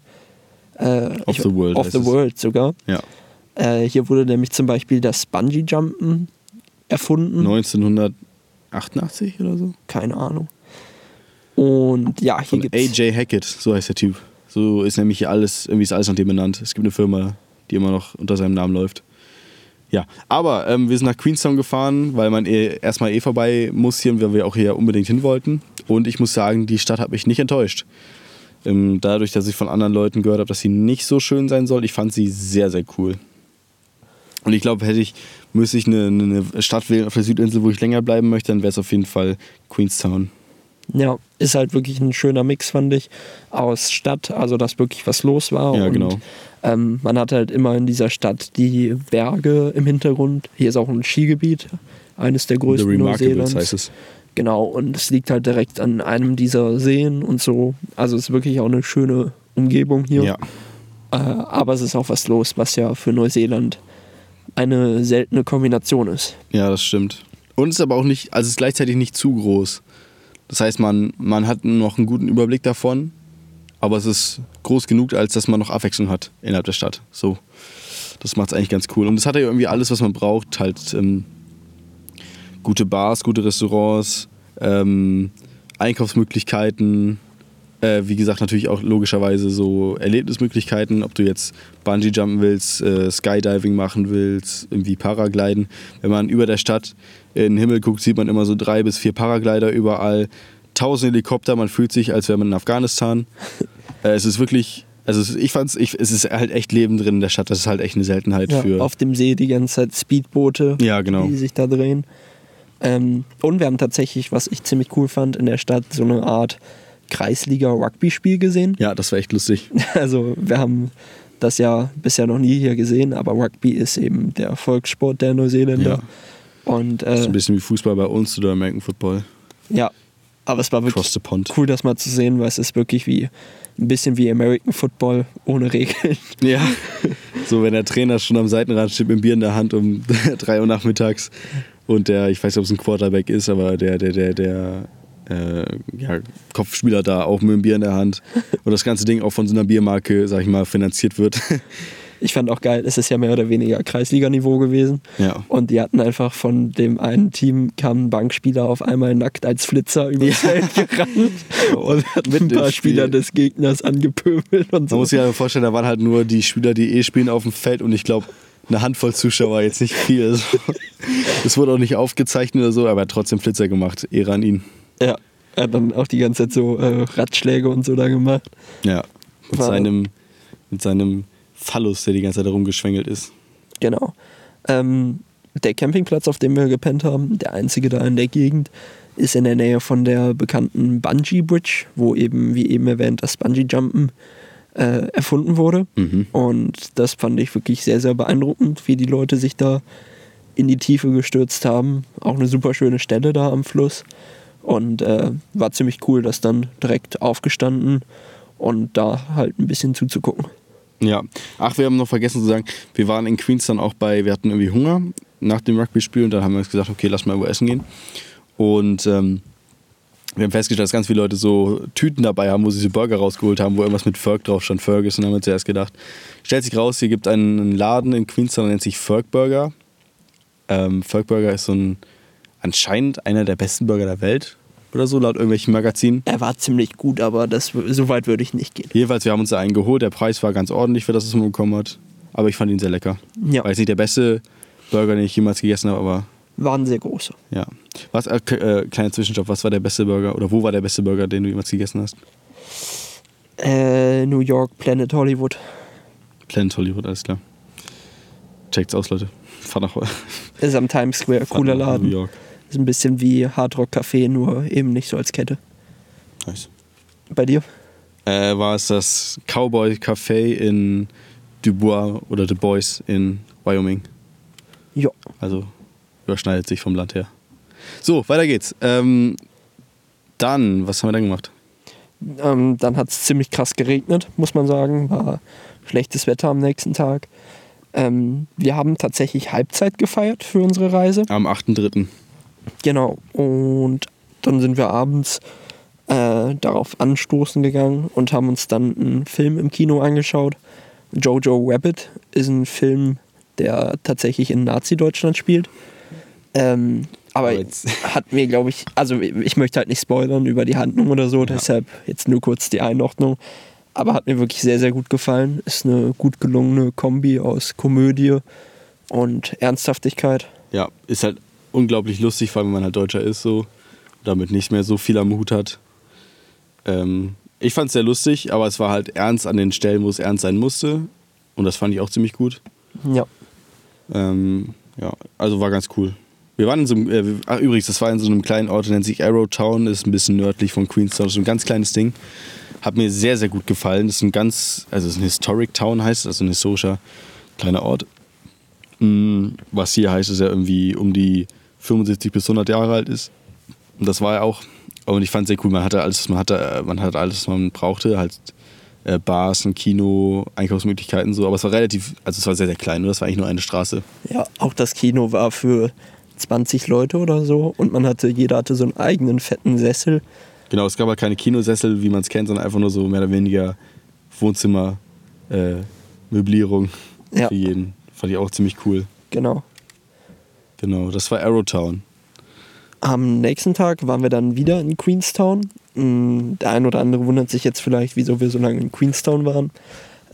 äh, Of the world Of the es. world sogar. Ja. Äh, hier wurde nämlich zum Beispiel das Bungee Jumpen erfunden. 1988 oder so? Keine Ahnung. Und ja, hier gibt es. AJ Hackett, so heißt der Typ. So ist nämlich hier alles, irgendwie ist alles nach dem benannt. Es gibt eine Firma, die immer noch unter seinem Namen läuft. Ja, aber ähm, wir sind nach Queenstown gefahren, weil man eh, erstmal eh vorbei muss hier und weil wir auch hier unbedingt hin wollten. Und ich muss sagen, die Stadt hat mich nicht enttäuscht. Ähm, dadurch, dass ich von anderen Leuten gehört habe, dass sie nicht so schön sein soll, ich fand sie sehr, sehr cool. Und ich glaube, hätte ich, müsste ich eine, eine Stadt wählen auf der Südinsel, wo ich länger bleiben möchte, dann wäre es auf jeden Fall Queenstown. Ja, ist halt wirklich ein schöner Mix, fand ich, aus Stadt, also dass wirklich was los war. Ja, und, genau. Ähm, man hat halt immer in dieser Stadt die Berge im Hintergrund. Hier ist auch ein Skigebiet, eines der The größten Remarkables Neuseelands. heißt es. Genau, und es liegt halt direkt an einem dieser Seen und so. Also es ist wirklich auch eine schöne Umgebung hier. Ja. Äh, aber es ist auch was los, was ja für Neuseeland eine seltene Kombination ist. Ja, das stimmt. Und es ist aber auch nicht, also es ist gleichzeitig nicht zu groß. Das heißt, man, man hat noch einen guten Überblick davon, aber es ist groß genug, als dass man noch Abwechslung hat innerhalb der Stadt. So. Das macht es eigentlich ganz cool. Und es hat ja irgendwie alles, was man braucht. Halt ähm, gute Bars, gute Restaurants, ähm, Einkaufsmöglichkeiten, äh, wie gesagt, natürlich auch logischerweise so Erlebnismöglichkeiten, ob du jetzt Bungee jumpen willst, äh, Skydiving machen willst, irgendwie Paragliden. Wenn man über der Stadt in den Himmel guckt, sieht man immer so drei bis vier Paraglider überall, tausend Helikopter, man fühlt sich, als wäre man in Afghanistan. äh, es ist wirklich, also es ich fand's, ich, es ist halt echt Leben drin in der Stadt, das ist halt echt eine Seltenheit Ja, für. auf dem See die ganze Zeit Speedboote, Ja, genau. die sich da drehen. Ähm, und wir haben tatsächlich, was ich ziemlich cool fand, in der Stadt so eine Art Kreisliga-Rugby-Spiel gesehen. Ja, das war echt lustig. Also wir haben das ja bisher noch nie hier gesehen, aber Rugby ist eben der Volkssport der Neuseeländer. Ja. Und Das ist äh, ein bisschen wie Fußball bei uns oder American Football. ja, aber es war wirklich cool, das mal zu sehen, weil es ist wirklich wie ein bisschen wie American Football ohne Regeln. Ja. So, wenn der Trainer schon am Seitenrand steht mit dem Bier in der Hand um 3 Uhr nachmittags und der, ich weiß nicht, ob es ein Quarterback ist, aber der, der, der, der äh, ja, Kopfspieler da auch mit dem Bier in der Hand und das ganze Ding auch von so einer Biermarke, sag ich mal, finanziert wird. Ich fand auch geil, es ist ja mehr oder weniger Kreisliganiveau gewesen. Ja. Und die hatten einfach von dem einen Team kam ein Bankspieler auf einmal nackt als Flitzer übers Feld gerannt und hat mit ein paar Spiel. Spieler des Gegners angepöbelt und Man so. muss sich ja vorstellen, da waren halt nur die Spieler, die eh spielen auf dem Feld und ich glaube, eine Handvoll Zuschauer, jetzt nicht viel. Es wurde auch nicht aufgezeichnet oder so, aber er hat trotzdem Flitzer gemacht. Ehre an ihn. Ja, er hat dann auch die ganze Zeit so äh, Ratschläge und so da gemacht. Ja. Mit War- seinem, mit seinem Phallus, der die ganze Zeit herumgeschwängelt ist. Genau. Ähm, der Campingplatz, auf dem wir gepennt haben, der einzige da in der Gegend, ist in der Nähe von der bekannten Bungee Bridge, wo eben, wie eben erwähnt, das Bungee Jumpen äh, erfunden wurde. Mhm. Und das fand ich wirklich sehr, sehr beeindruckend, wie die Leute sich da in die Tiefe gestürzt haben. Auch eine super schöne Stelle da am Fluss. Und äh, war ziemlich cool, das dann direkt aufgestanden und da halt ein bisschen zuzugucken. Ja. Ach, wir haben noch vergessen zu sagen, wir waren in Queens dann auch bei, wir hatten irgendwie Hunger nach dem Rugby-Spiel und dann haben wir uns gesagt, okay, lass mal irgendwo essen gehen. Und ähm, wir haben festgestellt, dass ganz viele Leute so Tüten dabei haben, wo sie so Burger rausgeholt haben, wo irgendwas mit Ferg drauf stand, Fergus. Und dann haben wir zuerst gedacht, stellt sich raus, hier gibt einen Laden in Queenstown, der nennt sich Ferg Burger. Ähm, Ferg Burger ist so ein, anscheinend einer der besten Burger der Welt oder so, laut irgendwelchen Magazinen. Er war ziemlich gut, aber das, so weit würde ich nicht gehen. Jedenfalls, wir haben uns da einen geholt. Der Preis war ganz ordentlich für das, was man bekommen hat. Aber ich fand ihn sehr lecker. Ja. War jetzt nicht der beste Burger, den ich jemals gegessen habe, aber Waren sehr große. ja. Was, äh, äh, kleiner Zwischenstopp, was war der beste Burger oder wo war der beste Burger, den du jemals gegessen hast? Äh, New York, Planet Hollywood. Planet Hollywood, alles klar. Checkt's aus, Leute. Fahr nach, Ist am Times Square, cooler nach New Laden. York. Ist ein bisschen wie Hard Rock Café, nur eben nicht so als Kette. Nice. Bei dir? Äh, war es das Cowboy Café in Dubois oder Du Bois in Wyoming. Ja. Also überschneidet sich vom Land her. So, weiter geht's. Ähm, dann, was haben wir dann gemacht? Ähm, dann hat es ziemlich krass geregnet, muss man sagen. War schlechtes Wetter am nächsten Tag. Ähm, wir haben tatsächlich Halbzeit gefeiert für unsere Reise. Am 8.3. Genau. Und dann sind wir abends äh, darauf anstoßen gegangen und haben uns dann einen Film im Kino angeschaut. Jojo Rabbit ist ein Film, der tatsächlich in Nazi-Deutschland spielt. Ähm, aber Aber jetzt- hat mir, glaube ich, also ich möchte halt nicht spoilern über die Handlung oder so, deshalb jetzt nur kurz die Einordnung. Aber hat mir wirklich sehr, sehr gut gefallen. Ist eine gut gelungene Kombi aus Komödie und Ernsthaftigkeit. Ja, ist halt unglaublich lustig, vor allem wenn man halt Deutscher ist so. Damit nicht mehr so viel am Hut hat. Ähm, ich fand es sehr lustig, aber es war halt ernst an den Stellen, wo es ernst sein musste. Und das fand ich auch ziemlich gut. Ja. Ähm, ja, also war ganz cool. Wir waren in so einem, äh, ach, übrigens, das war in so einem kleinen Ort, der nennt sich Arrow Town, ist ein bisschen nördlich von Queenstown, das ist ein ganz kleines Ding. Hat mir sehr, sehr gut gefallen. Das ist ein ganz, also es ist ein Historic Town heißt, es, also ein historischer kleiner Ort. Mm, Was hier heißt, dass er irgendwie um die 75 bis 100 Jahre alt ist. Und das war er auch. Und ich fand es sehr cool. Man hatte alles, man hatte, man hatte alles, was man brauchte. Halt äh, Bars, ein Kino, Einkaufsmöglichkeiten so. Aber es war relativ, also es war sehr, sehr klein. Nur das war eigentlich nur eine Straße. Ja, auch das Kino war für 20 Leute oder so und man hatte, jeder hatte so einen eigenen fetten Sessel. Genau, es gab halt keine Kinosessel, wie man es kennt, sondern einfach nur so mehr oder weniger Wohnzimmer, äh, Möblierung Ja. für jeden. Fand ich auch ziemlich cool. Genau. Genau, das war Arrowtown. Am nächsten Tag waren wir dann wieder in Queenstown. Mm, Der ein oder andere wundert sich jetzt vielleicht, wieso wir so lange in Queenstown waren.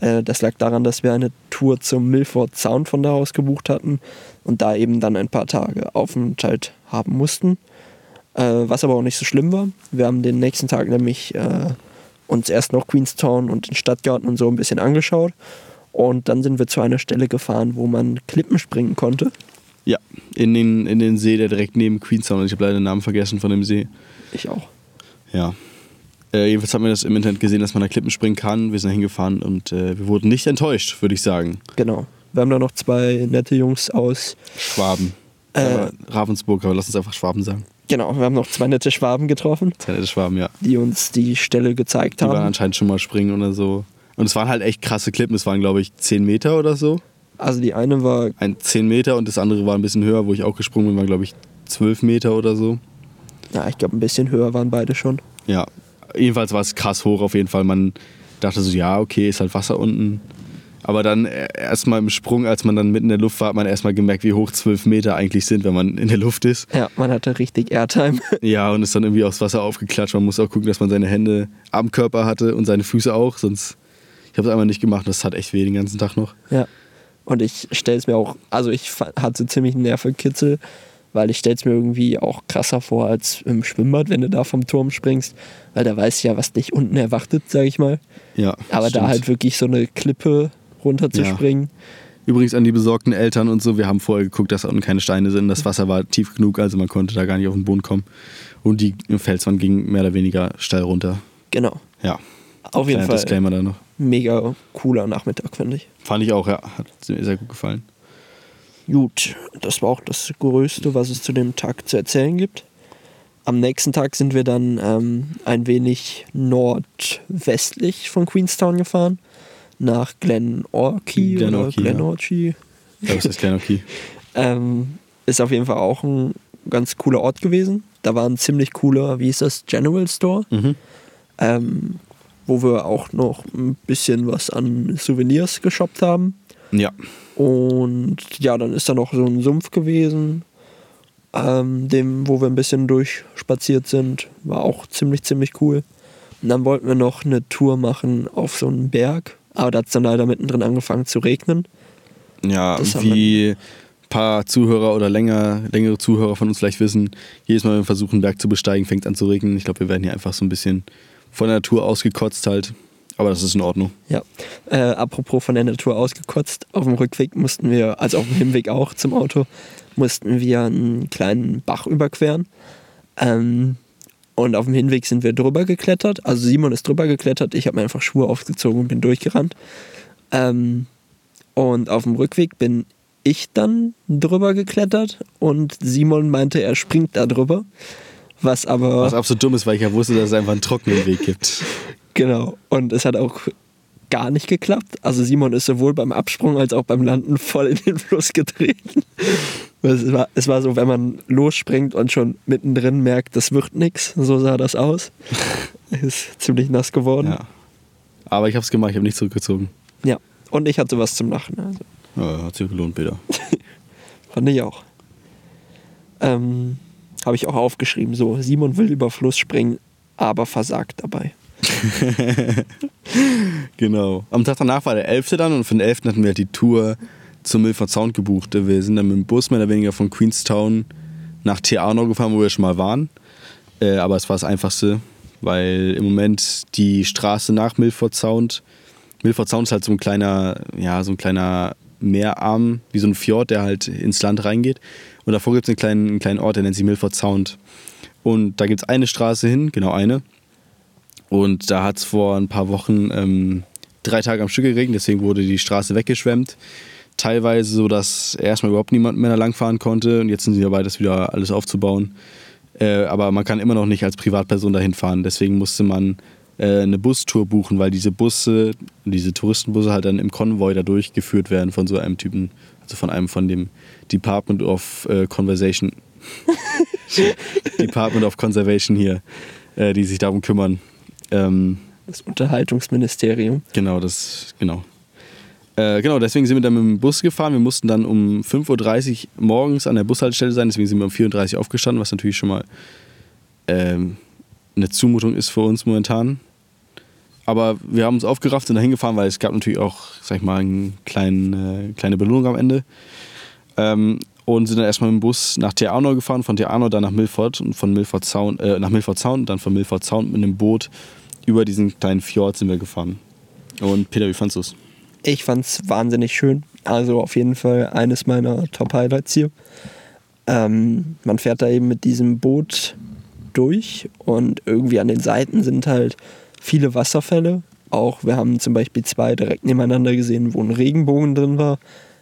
Äh, Das lag daran, dass wir eine Tour zum Milford Sound von da aus gebucht hatten und da eben dann ein paar Tage Aufenthalt haben mussten. Äh, Was aber auch nicht so schlimm war. Wir haben den nächsten Tag nämlich äh, uns erst noch Queenstown und den Stadtgarten und so ein bisschen angeschaut. Und dann sind wir zu einer Stelle gefahren, wo man Klippen springen konnte. Ja, in den, in den See, der direkt neben Queenstown ist. Ich habe leider den Namen vergessen von dem See. Ich auch. Ja. Äh, jedenfalls haben wir das im Internet gesehen, dass man da Klippen springen kann. Wir sind da hingefahren und äh, wir wurden nicht enttäuscht, würde ich sagen. Genau. Wir haben da noch zwei nette Jungs aus Schwaben. Äh, Ravensburg, aber lass uns einfach Schwaben sagen. Genau, wir haben noch zwei nette Schwaben getroffen, Zwei nette Schwaben, ja. die uns die Stelle gezeigt Die waren haben. anscheinend schon mal springen oder so. Und es waren halt echt krasse Klippen. Es waren, glaube ich, 10 Meter oder so. Also die eine war, Ein 10 Meter und das andere war ein bisschen höher, wo ich auch gesprungen bin, war, glaube ich, 12 Meter oder so. ja, ich glaube, ein bisschen höher waren beide schon. Ja, jedenfalls war es krass hoch auf jeden Fall. Man dachte so, ja, okay, ist halt Wasser unten. Aber dann erstmal im Sprung, als man dann mitten in der Luft war, hat man erstmal gemerkt, wie hoch 12 Meter eigentlich sind, wenn man in der Luft ist. Ja, man hatte richtig Airtime. Ja, und ist dann irgendwie aufs Wasser aufgeklatscht. Man muss auch gucken, dass man seine Hände am Körper hatte und seine Füße auch, sonst. Ich habe es einmal nicht gemacht, das hat echt weh den ganzen Tag noch. ja. Und ich stelle es mir auch, also ich hatte ziemlich einen Nervenkitzel, weil ich stelle es mir irgendwie auch krasser vor als im Schwimmbad, wenn du da vom Turm springst, weil da weißt du ja, was dich unten erwartet, sag ich mal. Ja, Aber da stimmt. halt wirklich so eine Klippe runterzuspringen. Übrigens an die besorgten Eltern und so, wir haben vorher geguckt, dass da unten keine Steine sind. Das Wasser war tief genug, also man konnte da gar nicht auf den Boden kommen. Und die Felswand ging mehr oder weniger steil runter. Genau. Ja, Auf jeden kleiner Fall Disclaimer da noch. mega cooler Nachmittag, finde ich. Fand ich auch, ja. Hat mir sehr gut gefallen. Gut, das war auch das Größte, was es zu dem Tag zu erzählen gibt. Am nächsten Tag sind wir dann ähm, ein wenig nordwestlich von Queenstown gefahren, nach Glenorchy oder Glenorchy, ja. Glenorchy. Ich glaube, es ist kleiner Okay. Ähm, ist auf jeden Fall auch ein ganz cooler Ort gewesen. Da war ein ziemlich cooler, wie ist das, General Store, Mhm. ähm, wo wir auch noch ein bisschen was an Souvenirs geshoppt haben. Ja, Und ja, dann ist da noch so ein Sumpf gewesen, ähm, dem, wo wir ein bisschen durchspaziert sind. War auch ziemlich, ziemlich cool. Und dann wollten wir noch eine Tour machen auf so einen Berg. Aber da hat es dann leider mittendrin angefangen zu regnen. ja Das wie ein paar Zuhörer oder länger, längere Zuhörer von uns vielleicht wissen, jedes Mal, wenn wir versuchen, einen Berg zu besteigen, fängt es an zu regnen. Ich glaube, wir werden hier einfach so ein bisschen von der Natur ausgekotzt halt. Aber das ist in Ordnung. Ja. Äh, apropos von der Natur ausgekotzt, auf dem Rückweg mussten wir, also auf dem Hinweg auch zum Auto, mussten wir einen kleinen Bach überqueren. Ähm, und auf dem Hinweg sind wir drüber geklettert. Also Simon ist drüber geklettert, ich habe mir einfach Schuhe aufgezogen und bin durchgerannt. Ähm, und auf dem Rückweg bin ich dann drüber geklettert und Simon meinte, er springt da drüber. Was aber. Was absolut dumm ist, weil ich ja wusste, dass es einfach einen trockenen Weg gibt. Genau. Und es hat auch gar nicht geklappt. Also Simon ist sowohl beim Absprung als auch beim Landen voll in den Fluss getreten. Es war, es war so, wenn man losspringt und schon mittendrin merkt, das wird nichts. So sah das aus. Ist ziemlich nass geworden. Ja. Aber ich habe es gemacht, ich habe nicht zurückgezogen. Ja. Und ich hatte was zum Lachen. Also. Ja, hat sich gelohnt, Peter. Fand ich auch. Ähm, habe ich auch aufgeschrieben. So, Simon will über Fluss springen, aber versagt dabei. genau. Am Tag danach war der 11. dann und für den 11. hatten wir halt die Tour zum Milford Sound gebucht. Wir sind dann mit dem Bus mehr oder weniger von Queenstown nach Theano gefahren, wo wir schon mal waren. Äh, aber es war das Einfachste, weil im Moment die Straße nach Milford Sound, Milford Sound ist halt so ein kleiner, ja, so ein kleiner Meerarm, wie so ein Fjord, der halt ins Land reingeht. Und davor gibt es einen kleinen, einen kleinen Ort, der nennt sich Milford Sound. Und da gibt es eine Straße hin, genau eine. Und da hat es vor ein paar Wochen ähm, drei Tage am Stück geregnet, deswegen wurde die Straße weggeschwemmt. Teilweise so, dass erstmal überhaupt niemand mehr da langfahren konnte und jetzt sind sie dabei, das wieder alles aufzubauen. Äh, aber man kann immer noch nicht als Privatperson dahin fahren. Deswegen musste man äh, eine Bustour buchen, weil diese Busse, diese Touristenbusse halt dann im Konvoi da durchgeführt werden von so einem Typen, also von einem von dem Department of äh, Conversation. Department of Conservation hier, äh, die sich darum kümmern. Ähm, das Unterhaltungsministerium. Genau, das, genau. Äh, genau, deswegen sind wir dann mit dem Bus gefahren. Wir mussten dann um 5.30 Uhr morgens an der Bushaltestelle sein, deswegen sind wir um 4.30 Uhr aufgestanden, was natürlich schon mal ähm, eine Zumutung ist für uns momentan. Aber wir haben uns aufgerafft und dahin gefahren, weil es gab natürlich auch, sag ich mal, eine kleine, äh, kleine Belohnung am Ende. Ähm, und sind dann erstmal mit dem Bus nach Theano gefahren, von Theano dann nach Milford und von Milford Sound, äh, nach Milford Sound, dann von Milford Sound mit einem Boot über diesen kleinen Fjord sind wir gefahren. Und Peter, wie fandest du es? Ich fand es wahnsinnig schön. Also auf jeden Fall eines meiner Top-Highlights hier. Ähm, man fährt da eben mit diesem Boot durch und irgendwie an den Seiten sind halt viele Wasserfälle. Auch wir haben zum Beispiel zwei direkt nebeneinander gesehen, wo ein Regenbogen drin war.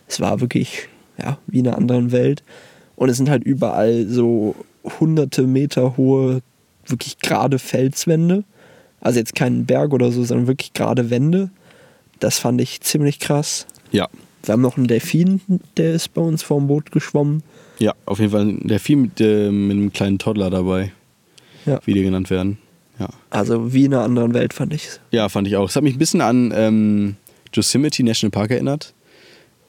Es war wirklich ja, wie in einer anderen Welt. Und es sind halt überall so hunderte Meter hohe, wirklich gerade Felswände. Also jetzt kein Berg oder so, sondern wirklich gerade Wände. Das fand ich ziemlich krass. Ja. Wir haben noch einen Delfin, der ist bei uns vorm Boot geschwommen. Ja, auf jeden Fall ein Delfin mit, äh, mit einem kleinen Toddler dabei. Ja. Wie die genannt werden. Ja. Also wie in einer anderen Welt fand ich es. Ja, fand ich auch. Es hat mich ein bisschen an ähm, Yosemite National Park erinnert.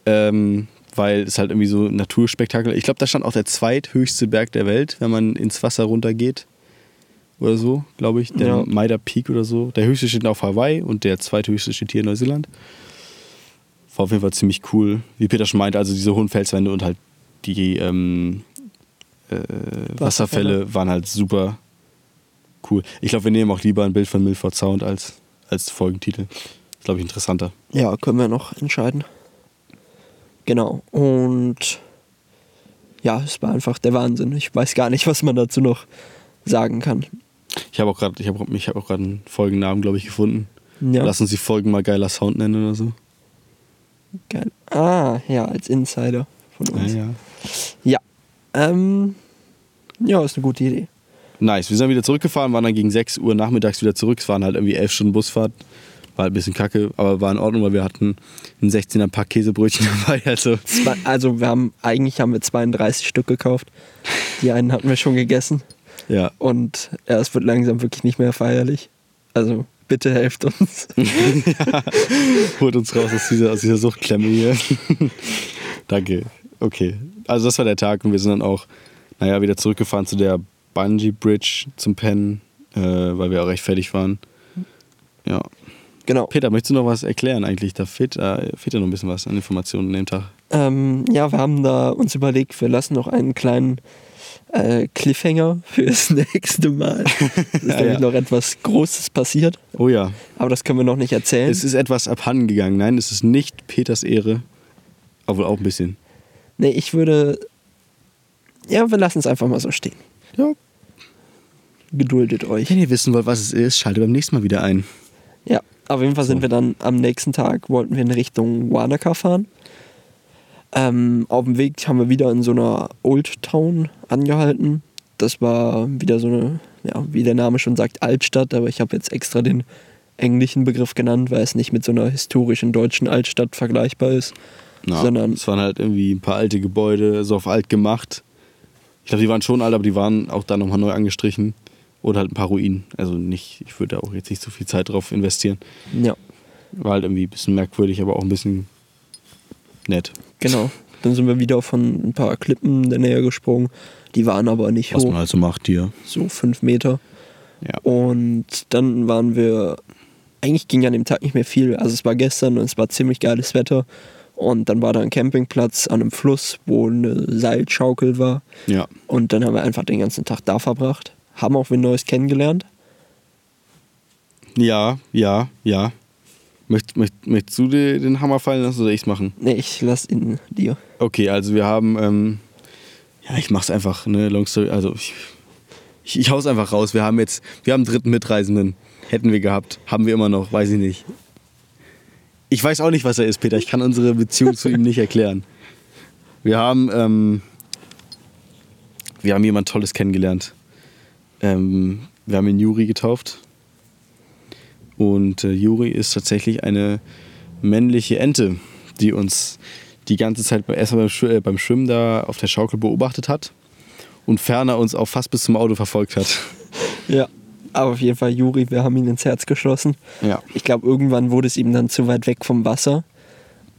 Ähm, weil es halt irgendwie so ein Naturspektakel. Ich glaube, da stand auch der zweithöchste Berg der Welt, wenn man ins Wasser runtergeht. Oder so, glaube ich. Der ja. Maida Peak oder so. Der höchste steht auf Hawaii und der zweithöchste steht hier in Neuseeland. War auf jeden Fall ziemlich cool. Wie Peter schon meinte, also diese hohen Felswände und halt die ähm, äh, Wasserfälle. Wasserfälle waren halt super cool. Ich glaube, wir nehmen auch lieber ein Bild von Milford Sound als, als Folgentitel. Ist, glaube ich, interessanter. Ja, können wir noch entscheiden. Genau. Und ja, es war einfach der Wahnsinn. Ich weiß gar nicht, was man dazu noch sagen kann. Ich habe auch gerade, ich habe ich hab auch gerade einen Folgennamen, glaube ich, gefunden. Ja. Lass uns die Folgen mal geiler Sound nennen oder so. Geil. Ah, ja, als Insider von uns. Ja, ja. Ja, ähm, ja ist eine gute Idee. Nice. Wir sind wieder zurückgefahren, waren dann gegen 6 Uhr nachmittags wieder zurück. Es waren halt irgendwie 11 Stunden Busfahrt. War halt ein bisschen kacke, aber war in Ordnung, weil wir hatten ein 16er Pack Käsebrötchen dabei. Also, also wir haben, eigentlich haben wir 32 Stück gekauft. Die einen hatten wir schon gegessen. Ja. Und ja, es wird langsam wirklich nicht mehr feierlich. Also bitte helft uns. ja, holt uns raus aus dieser, aus dieser Suchtklemme hier. Danke. Okay. Also das war der Tag und wir sind dann auch, naja, wieder zurückgefahren zu der Bungee Bridge zum Pennen, äh, weil wir auch recht fertig waren. Ja. Genau. Peter, möchtest du noch was erklären eigentlich? Da fehlt, äh, fehlt ja noch ein bisschen was an Informationen an dem Tag. Ähm, ja, wir haben da uns überlegt, wir lassen noch einen kleinen äh, Cliffhanger fürs nächste Mal. Es ist ja, nämlich ja. noch etwas Großes passiert. Oh ja. Aber das können wir noch nicht erzählen. Es ist etwas abhanden gegangen. Nein, es ist nicht Peters Ehre. Obwohl auch ein bisschen. Nee, ich würde. Ja, wir lassen es einfach mal so stehen. Ja. Geduldet euch. Wenn ihr wissen wollt, was es ist, schaltet beim nächsten Mal wieder ein. Ja, auf jeden Fall sind wir dann am nächsten Tag, wollten wir in Richtung Wanaka fahren. Ähm, auf dem Weg haben wir wieder in so einer Old Town angehalten. Das war wieder so eine, ja, wie der Name schon sagt, Altstadt, aber ich habe jetzt extra den englischen Begriff genannt, weil es nicht mit so einer historischen deutschen Altstadt vergleichbar ist. Na, Sondern- es waren halt irgendwie ein paar alte Gebäude, so auf alt gemacht. Ich glaube, die waren schon alt, aber die waren auch dann nochmal neu angestrichen. Oder halt ein paar Ruinen. Also nicht, ich würde da auch jetzt nicht so viel Zeit drauf investieren. Ja, War halt irgendwie ein bisschen merkwürdig, aber auch ein bisschen nett. genau. Dann sind wir wieder von ein paar Klippen in der Nähe gesprungen. Die waren aber nicht Was hoch, man halt so macht hier. so fünf Meter. Ja. Und dann waren wir, eigentlich ging an dem Tag nicht mehr viel. Also es war gestern und es war ziemlich geiles Wetter. Und dann war da ein Campingplatz an einem Fluss, wo eine Seilschaukel war. Ja. Und dann haben wir einfach den ganzen Tag da verbracht. Haben auch wen Neues kennengelernt. Ja, ja, ja. Möcht, möcht, möchtest du dir den Hammer fallen lassen oder ich's machen? Nee, ich lass ihn dir. Okay, also wir haben, ähm, ja, ich mach's einfach, ne, long story, also ich, ich, ich hau's einfach raus. Wir haben jetzt, wir haben einen dritten Mitreisenden. Hätten wir gehabt, haben wir immer noch, weiß ich nicht. Ich weiß auch nicht, was er ist, Peter. Ich kann unsere Beziehung zu ihm nicht erklären. Wir haben, ähm, wir haben jemand Tolles kennengelernt. Ähm, wir haben ihn Juri getauft. Und äh, Juri ist tatsächlich eine männliche Ente, die uns die ganze Zeit erstmal beim, äh, beim Schwimmen da auf der Schaukel beobachtet hat und ferner uns auch fast bis zum Auto verfolgt hat. Ja. Aber auf jeden Fall, Juri, wir haben ihn ins Herz geschlossen. Ja. Ich glaube, irgendwann wurde es ihm dann zu weit weg vom Wasser.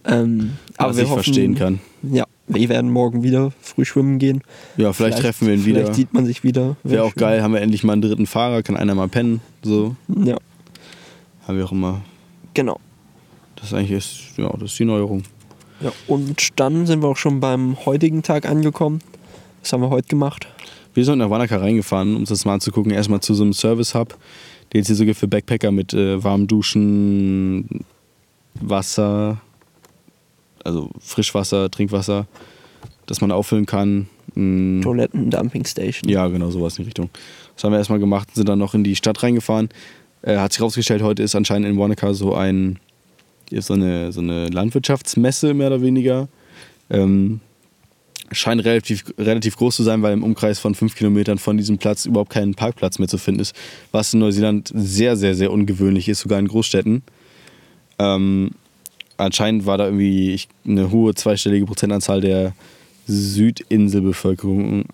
Ähm, aber Was ich hoffen, verstehen kann. Ja, wir werden morgen wieder früh schwimmen gehen. Ja, vielleicht, treffen wir ihn Vielleicht wieder. sieht man sich wieder. Wäre auch schön. geil, haben wir endlich mal einen dritten Fahrer, kann einer mal pennen. So, Ja, haben wir auch immer. genau. Das ist eigentlich ist, ja, das ist die Neuerung. Ja, und dann sind wir auch schon beim heutigen Tag angekommen. Was haben wir heute gemacht? Wir sind nach Wanaka reingefahren, um uns das mal anzugucken. Erstmal zu so einem Service-Hub, den es hier so gibt für Backpacker mit äh, warmem Duschen, Wasser, also Frischwasser, Trinkwasser, das man auffüllen kann. Mm, Toiletten, Dumping Station. Ja, genau, sowas in die Richtung. Das haben wir erstmal gemacht, sind dann noch in die Stadt reingefahren. Äh, hat sich rausgestellt, heute ist anscheinend in Wanaka so ein ist so eine, so eine Landwirtschaftsmesse mehr oder weniger. Ähm, scheint relativ, relativ groß zu sein, weil im Umkreis von fünf Kilometern von diesem Platz überhaupt kein Parkplatz mehr zu finden ist. Was in Neuseeland sehr, sehr, sehr ungewöhnlich ist, sogar in Großstädten. Ähm, anscheinend war da irgendwie eine hohe zweistellige Prozentanzahl der Südinselbevölkerung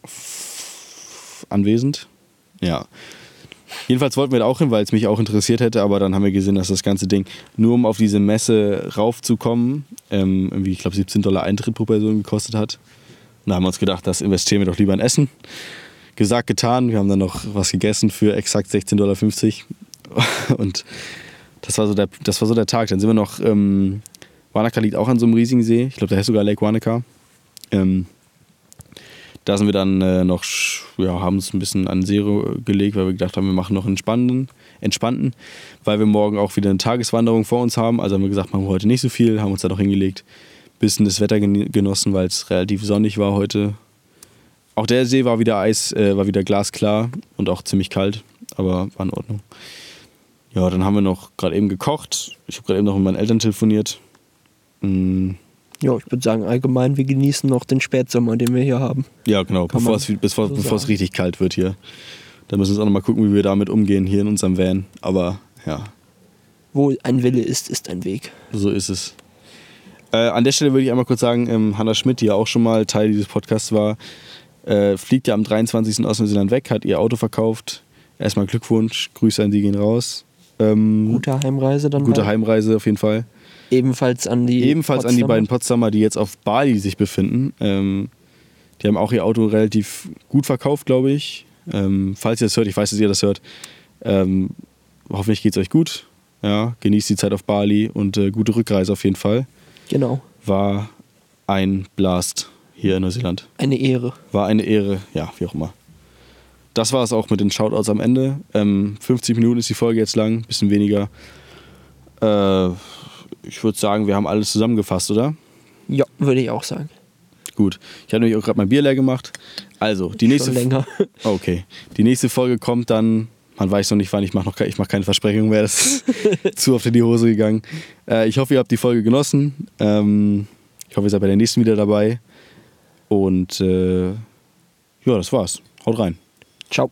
anwesend. Ja. Jedenfalls wollten wir da auch hin, weil es mich auch interessiert hätte, aber dann haben wir gesehen, dass das ganze Ding nur um auf diese Messe raufzukommen, ähm, irgendwie, ich glaube, 17 Dollar Eintritt pro Person gekostet hat. Und da haben wir uns gedacht, das investieren wir doch lieber in Essen. Gesagt, getan. Wir haben dann noch was gegessen für exakt 16,50 Dollar. Und das war so der, das war so der Tag. Dann sind wir noch, ähm, Wanaka liegt auch an so einem riesigen See. Ich glaube, da heißt sogar Lake Wanaka. Ähm, da sind wir dann äh, noch, ja, haben uns ein bisschen an See gelegt, weil wir gedacht haben, wir machen noch einen entspannten, entspannten, weil wir morgen auch wieder eine Tageswanderung vor uns haben. Also haben wir gesagt, machen wir heute nicht so viel, haben uns da noch hingelegt, bisschen das Wetter genossen, weil es relativ sonnig war heute. Auch der See war wieder Eis, äh, war wieder glasklar und auch ziemlich kalt, aber war in Ordnung. Ja, dann haben wir noch gerade eben gekocht. Ich habe gerade eben noch mit meinen Eltern telefoniert. Ja, ich würde sagen, allgemein, wir genießen noch den Spätsommer, den wir hier haben. Ja, genau, Kann bevor es, bevor, so bevor es richtig kalt wird hier. Da müssen wir uns auch nochmal gucken, wie wir damit umgehen hier in unserem Van. Aber ja, Wo ein Wille ist, ist ein Weg. so ist es. Äh, an der Stelle würde ich einmal kurz sagen, ähm, Hanna Schmidt, die ja auch schon mal Teil dieses Podcasts war, äh, fliegt ja am 23. aus Neuseeland weg, hat ihr Auto verkauft. Erstmal Glückwunsch, Grüße an die gehen raus. Ähm, Gute Heimreise dann. gute bald. Heimreise auf jeden Fall. Ebenfalls an die. Ebenfalls an die Potsdamer. beiden Potsdamer, die jetzt auf Bali sich befinden. Ähm, die haben auch ihr Auto relativ gut verkauft, glaube ich. Ähm, falls ihr das hört, ich weiß, dass ihr das hört. Ähm, hoffentlich geht es euch gut. Ja, genießt die Zeit auf Bali und äh, gute Rückreise auf jeden Fall. Genau. War ein Blast hier in Neuseeland. Eine Ehre. War eine Ehre, ja, wie auch immer. Das war es auch mit den Shoutouts am Ende. Ähm, 50 Minuten ist die Folge jetzt lang, bisschen weniger. Äh, ich würde sagen, wir haben alles zusammengefasst, oder? Ja, würde ich auch sagen. Gut. Ich habe nämlich auch gerade mein Bier leer gemacht. Also, die nächste Schon länger. Okay. Die nächste Folge kommt dann. Man weiß noch nicht wann, ich mache noch ich mach keine Versprechung mehr, das ist zu oft in die Hose gegangen. Äh, ich hoffe, ihr habt die Folge genossen. Ähm, ich hoffe, ihr seid bei der nächsten wieder dabei. Und äh, ja, das war's. Haut rein. Ciao.